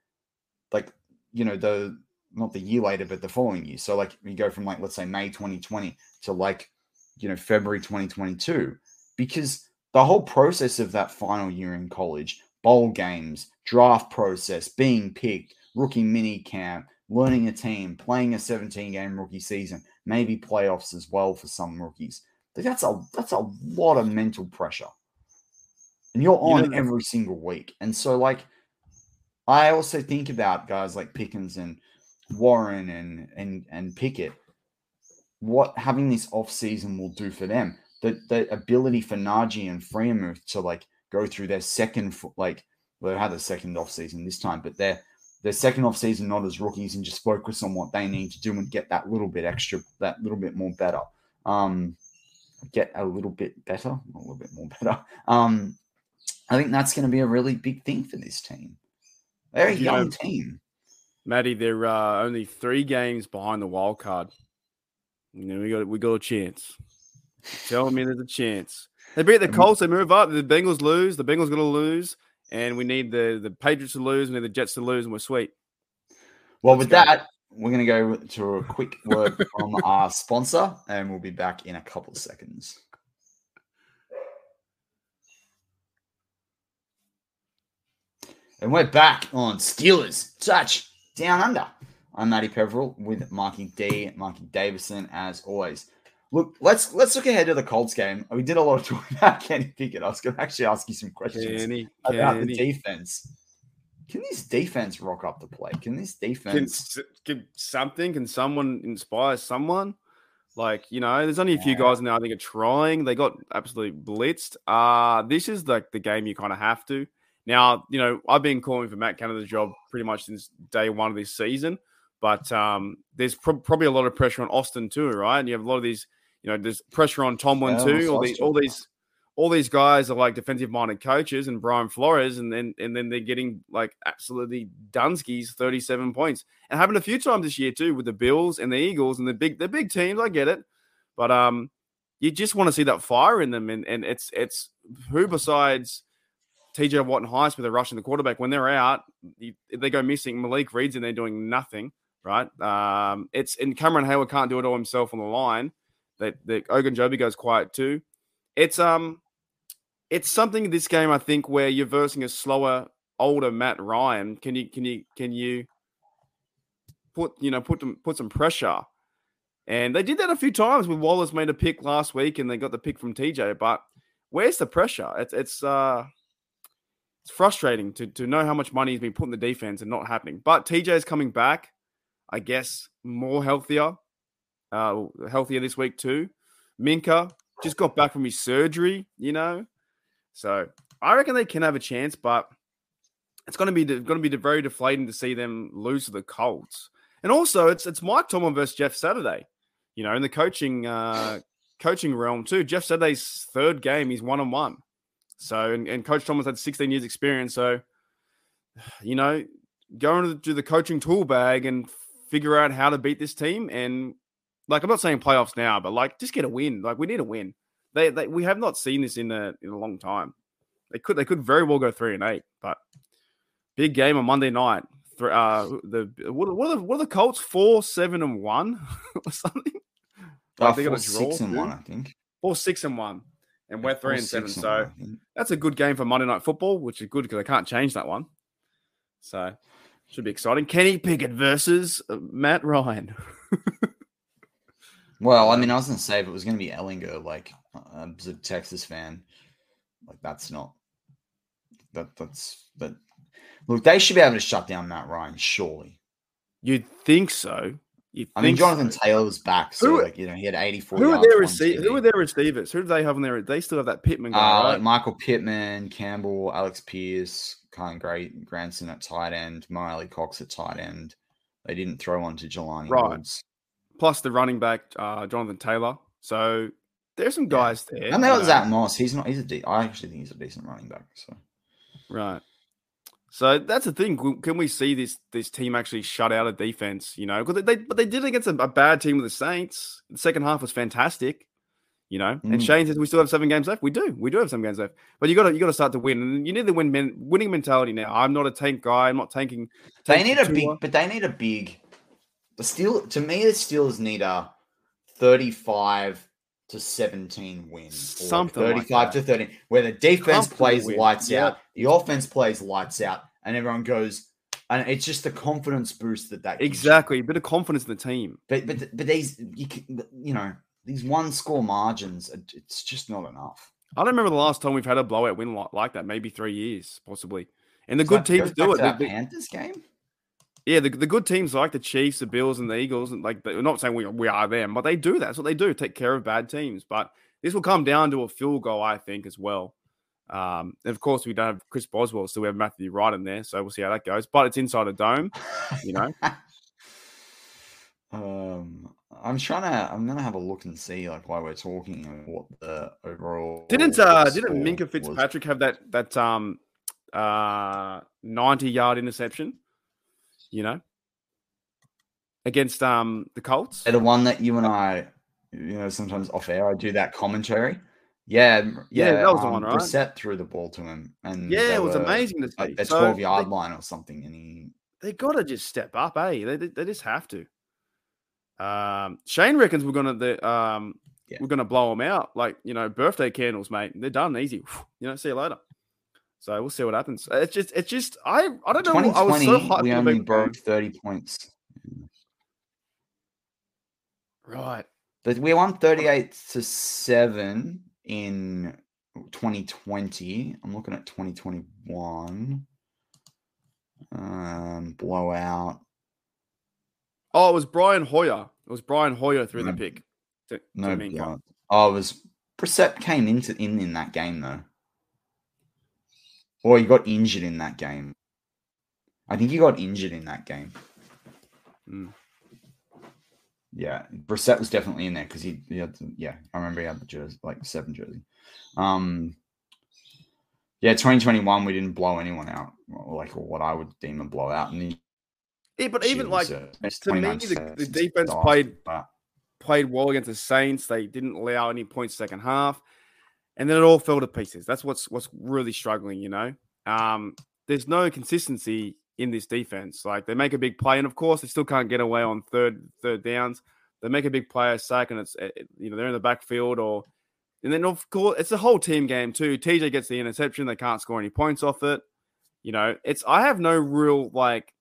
like you know the not the year later, but the following year. So like you go from like let's say May 2020 to like you know February 2022 because the whole process of that final year in college, bowl games, draft process, being picked, rookie mini camp, learning a team, playing a 17 game rookie season, maybe playoffs as well for some rookies. That's a that's a lot of mental pressure. And you're You know on every single week. And so like I also think about guys like Pickens and Warren and and and Pickett, what having this off season will do for them. The the ability for Najee and Freiermuth to like go through their second like well, they had a second off season this time, but their their second off season not as rookies and just focus on what they need to do and get that little bit extra, that little bit more better. Um, get a little bit better, a little bit more better. Um, I think that's going to be a really big thing for this team. They're You young know- team. Maddie, they're uh, only three games behind the wild card. You know, we got we got a chance. Tell me there's a chance. They beat the Colts, they move up. The Bengals lose. The Bengals gonna lose, and we need the the Patriots to lose. We need the Jets to lose, and we're sweet. Well, Let's with go. that, we're going to go to a quick word from our sponsor, and we'll be back in a couple of seconds. And we're back on Steelers Touch Down Under. I'm Matty Peverill with Marky D, Marky Davison, as always. Look, let's let's look ahead to the Colts game. We did a lot of talking about Kenny Pickett. I was going to actually ask you some questions Kenny, about the defense. Can this defense rock up the play? Can this defense? s- can something? Can someone inspire someone? Like you know, there's only a few Yeah. guys now. I think are trying. They got absolutely blitzed. Uh this is like the game you kind of have to. Now, you know, I've been calling for Matt Canada's job pretty much since day one of this season, but um, there's prob probably a lot of pressure on Austin too, right? And you have a lot of these, you know, there's pressure on Tomlin Yeah, too. All these, all these, all these guys are like defensive minded coaches, and Brian Flores, and then and then they're getting like absolutely Dunsky's 37 points, and happened a few times this year too with the Bills and the Eagles and the big, the big teams. I get it, but um, you just want to see that fire in them, and and it's it's who besides. TJ Watt and Heist with a rush rushing the quarterback. When they're out, you, they go missing. Malik Reed's in there doing nothing, right? Um, it's and Cameron Heyward can't do it all himself on the line. That Ogunjobi goes quiet too. It's um, it's something in this game I think where you're versing a slower, older Matt Ryan. Can you can you can you put you know put them put some pressure? And they did that a few times with Wallace made a pick last week, and they got the pick from TJ. But where's the pressure? It's it's uh it's frustrating to to know how much money has been put in the defense and not happening. But TJ is coming back, I guess, more healthier, uh, healthier this week too. Minkah just got back from his surgery, you know, so I reckon they can have a chance, but it's going to be going to be very deflating to see them lose to the Colts. And also, it's it's Mike Tomlin versus Jeff Saturday, you know, in the coaching uh, coaching realm too. Jeff Saturday's third game, he's one on one. So, and, and Coach Thomas had 16 years experience. So, you know, go into do the coaching tool bag and figure out how to beat this team. And like, I'm not saying playoffs now, but like, just get a win. Like, we need a win. They, they we have not seen this in a in a long time. They could they could very well go three and eight, but big game on Monday night. Uh, the what are, what are the what are the Colts four seven and one or something? Uh, Like, they got four, a draw, six and one, I think. Four six and one, and we're three Four, and seven. and So one, that's a good game for Monday Night Football, which is good because I can't change that one. So Should be exciting. Kenny Pickett versus uh, Matt Ryan. Well, I mean, I was gonna say if it was gonna be Ehlinger, like uh, as a Texas fan, like that's not that that's but look, they should be able to shut down Matt Ryan, surely. You'd think so. You'd I mean, Jonathan so. Taylor was back, so Who- like you know he had eighty four. Who are their receivers? Who are their receivers? Who do they have on there? They still have that Pittman guy, Uh, right? like Michael Pittman, Campbell, Alec Pierce, Kyle Great, Granson at tight end, Miley Cox at tight end. They didn't throw on to Jelani Right. Woods. Plus the running back, uh, Jonathan Taylor. So there's some guys there. And there you was know. Zach Moss. He's not. He's a. De- I actually think he's a decent running back. So Right. So that's the thing. Can- we see this this team actually shut out a defense? You know, because they but they did it against a, a bad team with the Saints. The second half was fantastic. You know, and Mm. Shane says we still have seven games left. We do. We do have seven games left. But you got to you got to start to win, and you need the win men, winning mentality now. I'm not a tank guy. I'm not tanking. they tanking need a big. But they need a big. The Steel to me, the Steelers need a thirty-five to seventeen win, like Something like thirty-five to that. thirteen, where the defense plays win. lights Yeah. out, the offense plays lights out, and everyone goes. And it's just the confidence boost that that gives. Exactly, a bit of confidence in the team. But but but these you can, you know these one score margins, it's just not enough. I don't remember the last time we've had a blowout win like, like that. Maybe three years, possibly. And the So good teams do it. to the- Panthers game. Yeah, the, the good teams like the Chiefs, the Bills, and the Eagles, and like we're not saying we, we are them, but they do that. That's what they do, take care of bad teams. But this will come down to a field goal, I think, as well. Um, and of course, we don't have Chris Boswell, so we have Matthew Wright in there, so we'll see how that goes. But it's inside a dome, you know. Um, I'm trying to. I'm gonna have a look and see like why we're talking and what the overall. Didn't uh didn't Minkah was. Fitzpatrick have that that um uh 90 yard interception? You know, against um the Colts. The one that you and I, you know, sometimes off air, I do that commentary. Yeah, Yeah, yeah, that was the um, one, right? Brissett threw the ball to him, and Yeah, it was were amazing to see. Like the So, 12 yard line or something, and he they got to just step up, eh? They, they, they just have to. Um, Shane reckons we're gonna the um Yeah. we're gonna blow them out like you know birthday candles, mate. They're done easy. You know, see you later. So we'll see what happens. It's just it's just I I don't know. I was so hyped. we only broke. 30 points. right. But we won 38 to 7 in 2020. I'm looking at 2021. Um, blowout. Oh, it was Brian Hoyer. It was Brian Hoyer through the pick. To, to No, yeah. Oh, it was Brissett came into in in that game though. Or he got injured in that game. I think he got injured in that game. Mm. Yeah, Brissett was definitely in there because he, he had the, yeah, I remember he had the jersey, like seven jersey. Um, yeah, 2021 we didn't blow anyone out, or like or what I would deem a blowout. And the Yeah, but even like to to me, the- the defense played- played well against the Saints. They didn't allow any points second half, and then it all fell to pieces. That's what's what's really struggling. You know, um, there's no consistency in this defense. Like they make a big play, and of course they still can't get away on third third downs. They make a big play, a sack, and it's eh, you know they're in the backfield or. And then, of course, it's a whole team game too. TJ gets the interception; they can't score any points off it. You know, it's I have no real like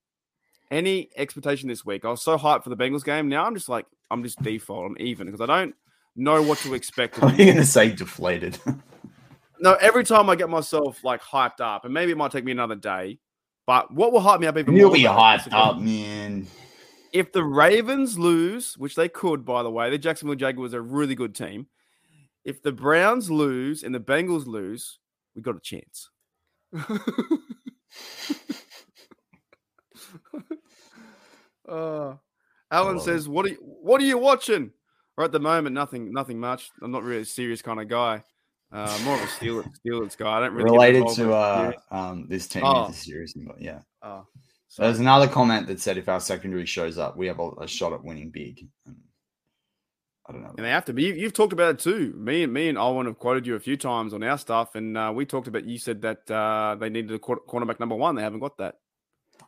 any expectation this week. I was so hyped for the Bengals game. Now I'm just like, I'm just default. I'm even because I don't know what to expect. Are you gonna say deflated? no, every time I get myself like hyped up, and maybe it might take me another day, but what will hype me up even You'll more? be though, is hyped if- up, man. If the Ravens lose, which they could, by the way, the Jacksonville Jaguars are a really good team. If the Browns lose and the Bengals lose, we got a chance. uh, Alan says, "What are you, what are you watching?" Or at the moment, nothing, nothing much. I'm not really a serious kind of guy. Uh, more of a Steelers, Steelers guy. I don't really Related to uh, um, this team Oh. is serious, but yeah. Oh, So there's another comment that said if our secondary shows up, we have a, a shot at winning big. I don't know. And they have to be. You, you've talked about it too. Me and me and Owen have quoted you a few times on our stuff, and uh, we talked about. You said that uh, they needed a cornerback number one. They haven't got that.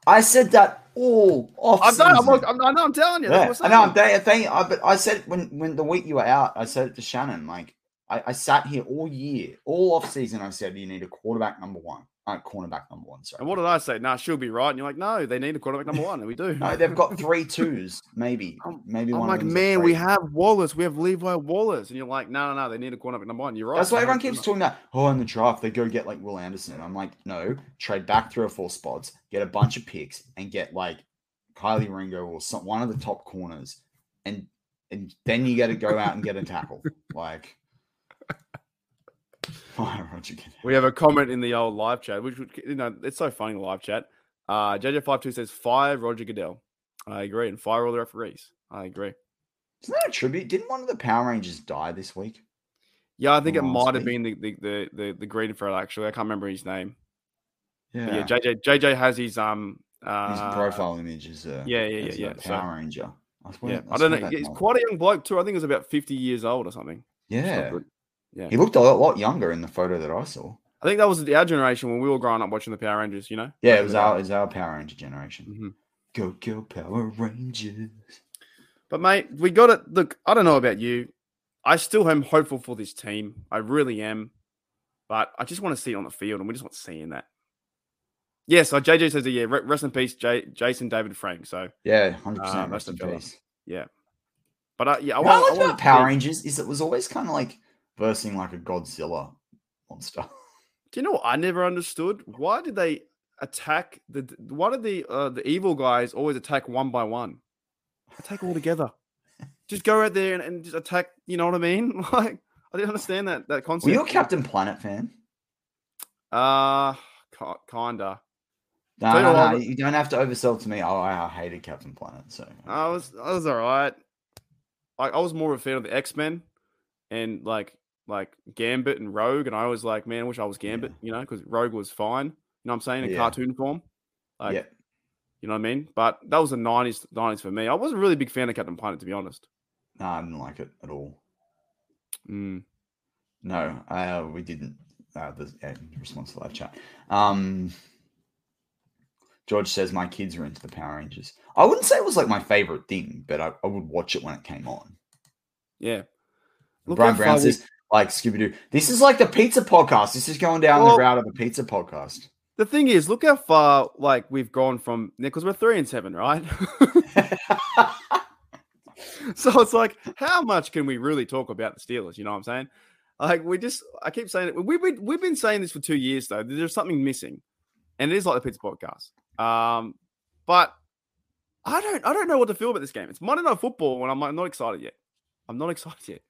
I said that all off. I'm, done, I'm, I'm, I know. I'm telling you. Yeah, I know. I'm I'm saying. saying, saying I, but I said when when the week you were out, I said it to Shannon. Like I, I sat here all year, all off season. I said you need a quarterback number one. Uh, cornerback number one. Sorry. And what did I say? Nah, she'll be right. And you're like, no, they need a quarterback number one, and we do. No, they've got three twos, maybe. Maybe I'm one. like, man, we have Wallace, we have Levi Wallace, and you're like, no, no, no, they need a cornerback number one. You're right. That's why everyone keeps talking about. Oh, in the draft they go get like Will Anderson. I'm like, no, trade back three or four spots, get a bunch of picks, and get like Kelee Ringo or some one of the top corners, and and then you got to go out and get a tackle. Like, why Roger Goodell? We have a comment in the old live chat, which you know, it's so funny the live chat. Uh, JJ52 says, fire Roger Goodell. I agree. And fire all the referees. I agree. Isn't that a tribute? Didn't one of the Power Rangers die this week? Yeah, I think it might have been the, the, the, the, the green fella, actually. I can't remember his name. Yeah, yeah, JJ, JJ has his, um, uh, his profile image is uh, yeah, yeah, yeah, yeah. So- Power Ranger. I, swear, yeah, I swear don't know. He's quite a young bloke, too. I think he's about 50 years old or something. Yeah. Yeah. he looked a lot, lot younger in the photo that I saw. I think that was our generation when we were growing up watching the Power Rangers, you know? Yeah, it was our, it was our Power Ranger generation. Mhm. Go, go, Power Rangers. But mate, we got it. Look, I don't know about you. I still am hopeful for this team. I really am. But I just want to see it on the field, and we just want seeing that. Yes, so JJ says, yeah, re- rest in peace, J- Jason David Frank. So, Yeah, hundred Ah, percent. that's Rest in peace. but uh, yeah, I What I want. liked I want about Power Rangers is it was always kind of like versing like a Godzilla monster. Do you know what I never understood? Why did they attack the? Why did the uh, the evil guys always attack one by one? Attack all together. just go out there and, and just attack. You know what I mean? Like I didn't understand that that concept. Were you a Captain Planet fan? Uh, ki- kinda. No, no, no. You don't have to oversell to me. Oh, I I hated Captain Planet. So I was I was all right. I, I was more of a fan of the X Men and like like Gambit and Rogue, and I was like, man, I wish I was Gambit, you know, because Rogue was fine. You know what I'm saying in Yeah. cartoon form, like yeah, you know what I mean. But that was the '90s '90s for me. I wasn't really a big fan of Captain Planet, to be honest. no, I didn't like it at all. Mm. No, uh, we didn't. Uh, the yeah, response to live chat. Um, George says my kids are into the Power Rangers. I wouldn't say it was like my favorite thing, but I, I would watch it when it came on. Yeah. Look Brian Brown says, like Scooby Doo. This is like the pizza podcast. This is going down Well- the route of the pizza podcast. the thing is, look how far like we've gone from because we're three and seven, right? so it's like, how much can we really talk about the Steelers? You know what I'm saying? Like we just, I keep saying it. We've been we've been saying this for two years though. There's something missing, and it is like the Pizza Podcast. Um, but I don't, I don't know what to feel about this game. It's Monday Night Football, and I'm like, not excited yet. I'm not excited yet.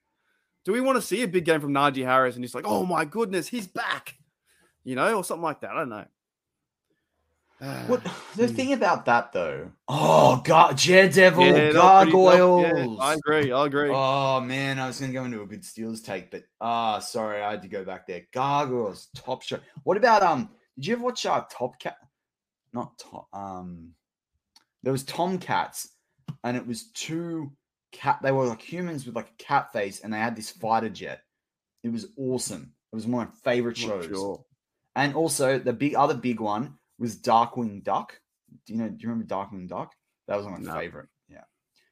Do we want to see a big game from Najee Harris and he's like, oh my goodness, he's back, you know, or something like that? I don't know. What the Hmm. thing about that though? Oh God, Daredevil Yeah, that was pretty- that- gargoyles. yeah, I agree. I agree. Oh man, I was gonna go into a good Steelers take, but ah, sorry, I had to go back there. Gargoyles, top show. What about um? Did you ever watch uh, Top Cat? Not Top. Um, there was Tomcats, and it was two cat. They were like humans with like a cat face, and they had this fighter jet. It was awesome. It was one of my favorite shows. sure. And also the big other big one was Darkwing Duck. Do you know? Do you remember Darkwing Duck? That was one of my No. favorite. Yeah,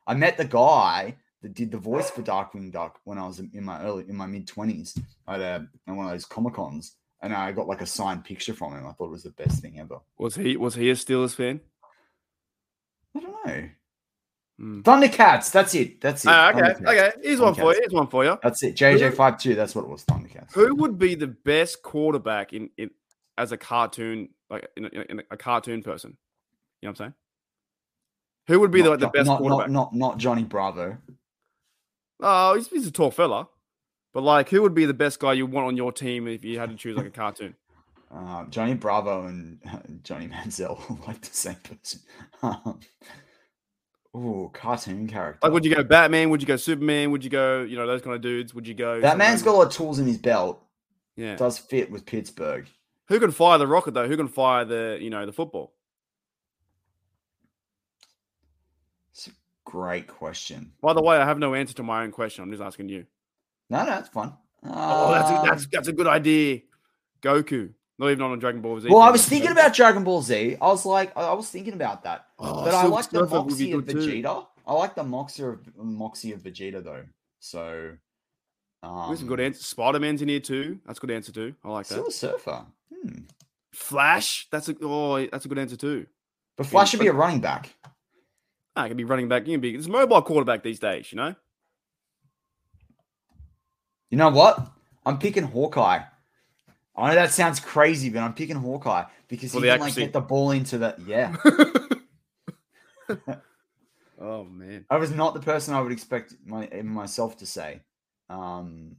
I met the guy that did the voice for Darkwing Duck when I was in in my early in my mid twenties at, a, at one of those comic cons, and I got like a signed picture from him. I thought it was the best thing ever. Was he was he a Steelers fan? I don't know. Hmm. Thundercats. That's it. That's it. Ah, okay, okay. Here's one for you. Here's one for you. That's it. JJ five two. That's what it was. Thundercats. Who would be the best quarterback in, in as a cartoon, like in a, in a cartoon person? You know what I'm saying? Who would be the, Not like, the best not, quarterback? Not, not not Johnny Bravo. Oh, he's, he's a tall fella. But like, who would be the best guy you want on your team if you had to choose like a cartoon? Uh, Johnny Bravo and uh, Johnny Manziel like the same person. Um, oh, cartoon character. Like, would you go Batman? Would you go Superman? Would you go, you know, those kind of dudes? Would you go? that man's got a lot of tools in his belt. yeah. Does fit with Pittsburgh. Who can fire the rocket though? Who can fire the, you know, the football? It's a great question. By the way, I have no answer to my own question. I'm just asking you. No, no, it's fun. Oh, that's a, Um, that's that's a good idea. Goku, not even on a Dragon Ball Z. well, I was thinking about Dragon Ball Z. I was like, I I was thinking about that, Oh, but I like the Surfer moxie of good too. Vegeta. I like the moxie of moxie of Vegeta though. So, um, That's a good answer. Spider Man's in here too. That's a good answer too. I like that. Silver Surfer. Hmm. Flash. That's a oh, that's a good answer too. But Flash should be a running back. I can be running back. You can be it's mobile quarterback these days. You know. You know what? I'm picking Hawkeye. I know that sounds crazy, but I'm picking Hawkeye because For he the can like get the ball into the yeah. oh man. I was not the person I would expect my, myself to say. Um,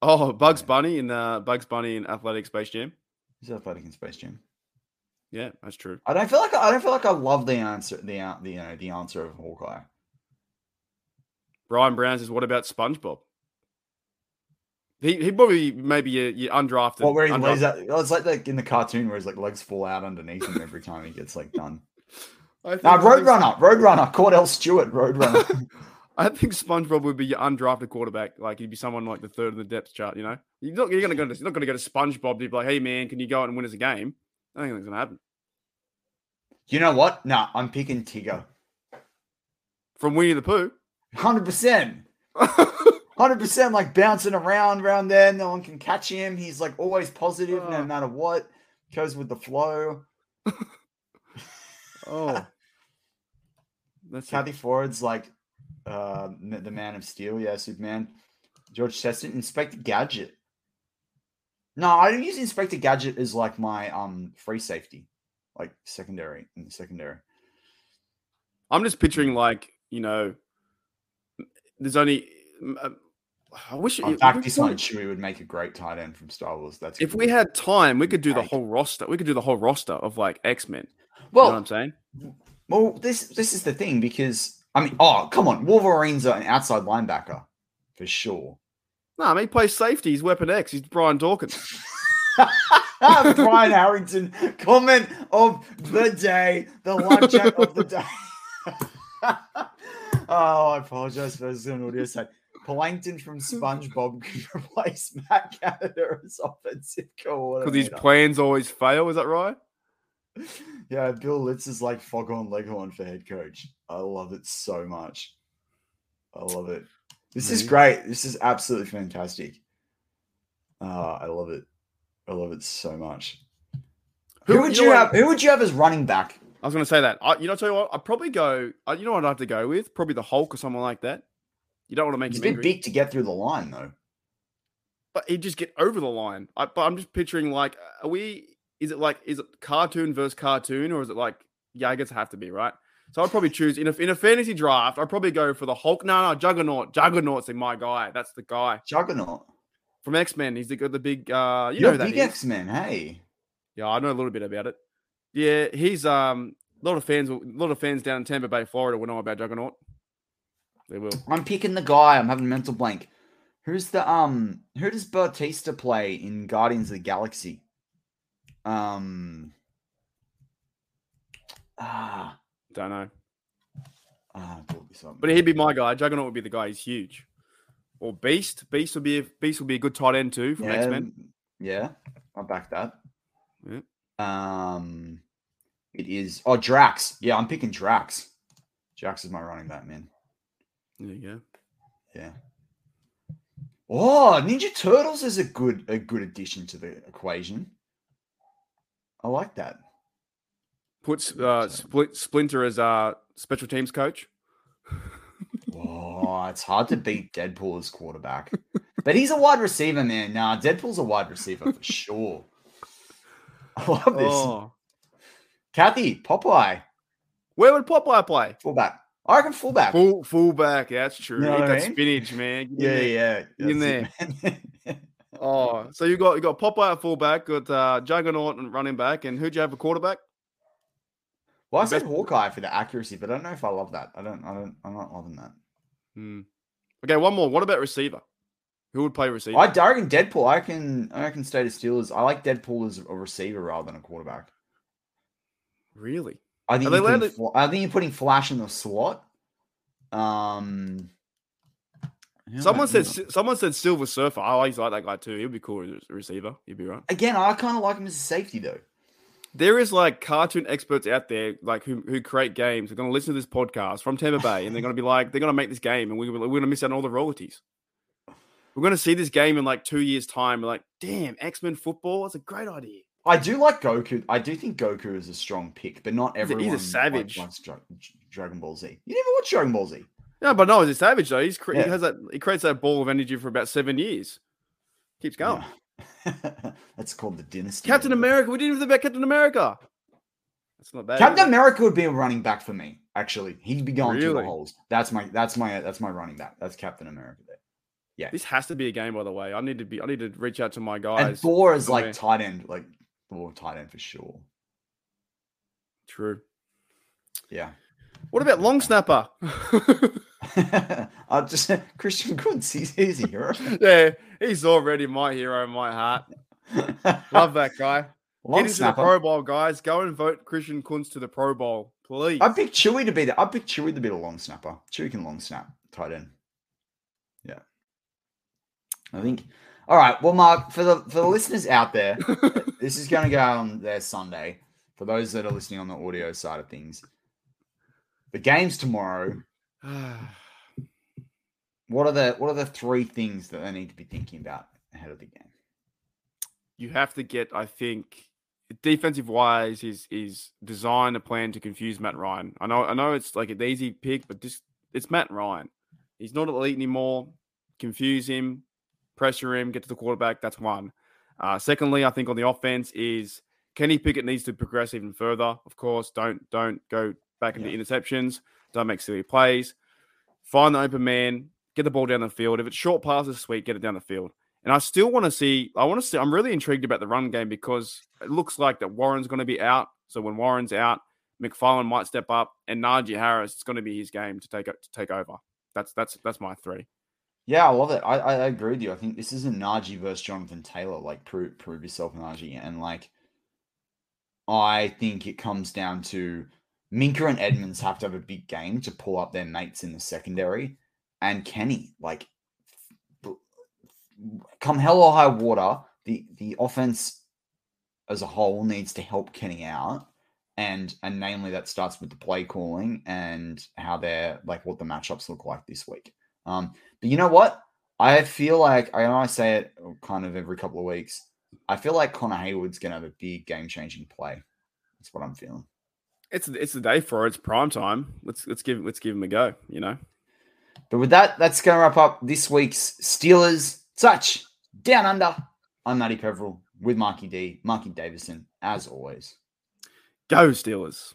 Oh, Bugs Bunny in uh, Bugs Bunny in Athletic Space Jam. he's athletic in Space Jam. Yeah, that's true. I don't feel like I don't feel like I love the answer the the you know the answer of Hawkeye. Brian Brown says, "What about SpongeBob?" He he probably maybe you, you undrafted. What where he lays undrafted- that? Oh, it's like like in the cartoon where his like legs fall out underneath him every time he gets like done. I think, Nah, I think- Roadrunner, Roadrunner, Kordell Stewart, Roadrunner. I think SpongeBob would be your undrafted quarterback. Like he'd be someone like the third in the depth chart. You know, you're not you're gonna go to you're not gonna go to SpongeBob to be like, "Hey man, can you go out and win us a game?" I don't think that's gonna happen. you know what? Nah, I'm picking Tigger. From Winnie the Pooh. Hundred percent. Hundred percent, like bouncing around around there. No one can catch him. He's like always positive, no matter what. Goes with the flow. oh, that's Kathy Ford's like uh, the Man of Steel. Yeah, Superman. George Cheston, Inspector Gadget. No, I don't use Inspector Gadget as like my um free safety, like secondary in the secondary. I'm just picturing like you know, there's only. I wish In fact, this one Chewie would make a great tight end from Star Wars. That's If we had time, we could do the whole roster. We could do the whole roster of like X Men. well, you know I'm saying? Well, this this is the thing because I mean, oh come on, Wolverine's an outside linebacker for sure. No, I mean, he plays safety. He's Weapon X. He's Brian Dawkins. Brian Harrington, comment of the day, the live chat of the day. oh, I apologize for those on audio side. Plankton from SpongeBob could replace Matt Canada as offensive coordinator. Because his plans always fail. Is that right? Yeah, Bill Litz is like Foghorn Leghorn for head coach. I love it so much. I love it. This is great. This is absolutely fantastic. Uh, I love it. I love it so much. Who, Who- would you you, have? Who would you have as running back? I was going to say that. I, you know, I tell you what, I'd probably go. Uh, you know what I'd have to go with? Probably the Hulk or someone like that. You don't want to make He's him a bit angry, big to get through the line, though. but he'd just get over the line. I, but I'm just picturing like, are we? Is it like, is it cartoon versus cartoon, or is it like? Yeah, I guess have to be right. So I'd probably choose in a in a fantasy draft. I'd probably go for the Hulk. No, no, Juggernaut. Juggernaut's in my guy. That's the guy Juggernaut. from X Men. He's the the big. uh You You're know a who that big. X Men. Hey, Yeah, I know a little bit about it. Yeah, he's um a lot of fans. A lot of fans down in Tampa Bay, Florida, will know about Juggernaut. They will. I'm picking the guy. I'm having a mental blank. Who's the um? Who does Bautista play in Guardians of the Galaxy? Um. Ah, Don't know, ah, I pulled this up. but he'd be my guy. Juggernaut would be the guy. He's huge. Or Beast. Beast would be a, Beast would be a good tight end too from yeah, X Men. Yeah, I back that. Yeah. Um, it is. Oh, Drax. Yeah, I'm picking Drax. Drax is my running back, man. There you go. Yeah. Oh, Ninja Turtles is a good a good addition to the equation. I like that. Puts uh, Split, Splinter as uh, special teams coach. Oh, it's hard to beat Deadpool as quarterback. But he's a wide receiver, man. Nah, Deadpool's a wide receiver for sure. I love this. Oh. Kathy, Popeye, Where would Popeye play? fullback. I reckon fullback. Full fullback. Yeah, that's true. You know Eat that mean? spinach, man. Get in yeah, there. yeah. Get in that's it. Oh, so you got you got Popeye at fullback, got uh, Juggernaut and running back, and who'd you have a quarterback? well, I said Hawkeye for the accuracy, but I don't know if I love that. I don't. I don't. I'm not loving that. Hmm. Okay, one more. What about receiver? Who would play receiver? I, I reckon Deadpool. I can. I can stay to Steelers. I like Deadpool as a receiver rather than a quarterback. really? I think Are they you're putting, to- Fla- I think you're putting Flash in the slot. Um, Someone said someone said Silver Surfer. I always like that guy too. He'd be cool as a receiver. You'd be right. Again. I kind of like him as a safety though. There is like cartoon experts out there, like who, who create games. They're going to listen to this podcast from Tampa Bay, and they're going to be like, they're going to make this game, and we, we're going to miss out on all the royalties. we're going to see this game in like two years' time. We're like, damn, X Men football. That's a great idea. I do like Goku. I do think Goku is a strong pick, but not a- he's a savage. Like, likes Dra- Dragon Ball Z. You never watched Dragon Ball Z? Yeah, but no, he's a savage though. He's cre- Yeah. he has that. He creates that ball of energy for about seven years. Keeps going. Yeah. That's called the Dynasty. Captain? America. We didn't even think about Captain America. That's not bad. Captain? America would be a running back for me. Actually, he'd be going through the holes. That's my. That's my. That's my running back. That's Captain America there. Yeah. This has to be a game, by the way. I need to be. I need to reach out to my And guys. Thor is like tight end, like Thor tight end for sure. True. Yeah. What about long snapper? I just Christian Kuntz. He's, he's a hero. yeah, he's already my hero in my heart. Love that guy. Long Get into the snapper. Pro Bowl, guys. Go and vote Christian Kuntz to the Pro Bowl, please. I picked Chewy to be the. I picked Chewy to be the long snapper. Chewy can long snap tight end. Yeah. I think. All right. Well, Mark, for the for the listeners out there, this is going to go on their Sunday. For those that are listening on the audio side of things, the game's tomorrow. What are the what are the three things that they need to be thinking about ahead of the game? you have to get, I think, defensive wise, is is design a plan to confuse Matt Ryan. I know, I know, it's like an easy pick, but just it's Matt Ryan. He's not elite anymore. Confuse him, pressure him, get to the quarterback. That's one. Uh, secondly, I think on the offense is Kenny Pickett needs to progress even further. Of course, don't don't go back into interceptions. Don't make silly plays. Find the open man. Get the ball down the field. If it's short passes, sweet, get it down the field. And I still want to see. I want to see. I'm really intrigued about the run game because it looks like that Warren's going to be out. So when Warren's out, McFarland might step up, and Najee Harris. It's going to be his game to take to take over. That's that's that's my three. Yeah, I love it. I, I agree with you. I think this is a Najee versus Jonathan Taylor. Like prove prove yourself, Najee, and like I think it comes down to Minkah and Edmonds have to have a big game to pull up their mates in the secondary, and Kenny like come hell or high water, the the offense as a whole needs to help Kenny out. And and namely that starts with the play calling and how they're like what the matchups look like this week. Um, but you know what? I feel like I know I say it kind of every couple of weeks. I feel like Connor Heyward's gonna have a big game changing play. That's what I'm feeling. It's it's the day for it. It's prime time. Let's let's give let's give him a go. You know. But with that, that's gonna wrap up this week's Steelers Touch Down Under. I'm Matty Peveril with Marky D, Marky Davison, as always. Go Steelers.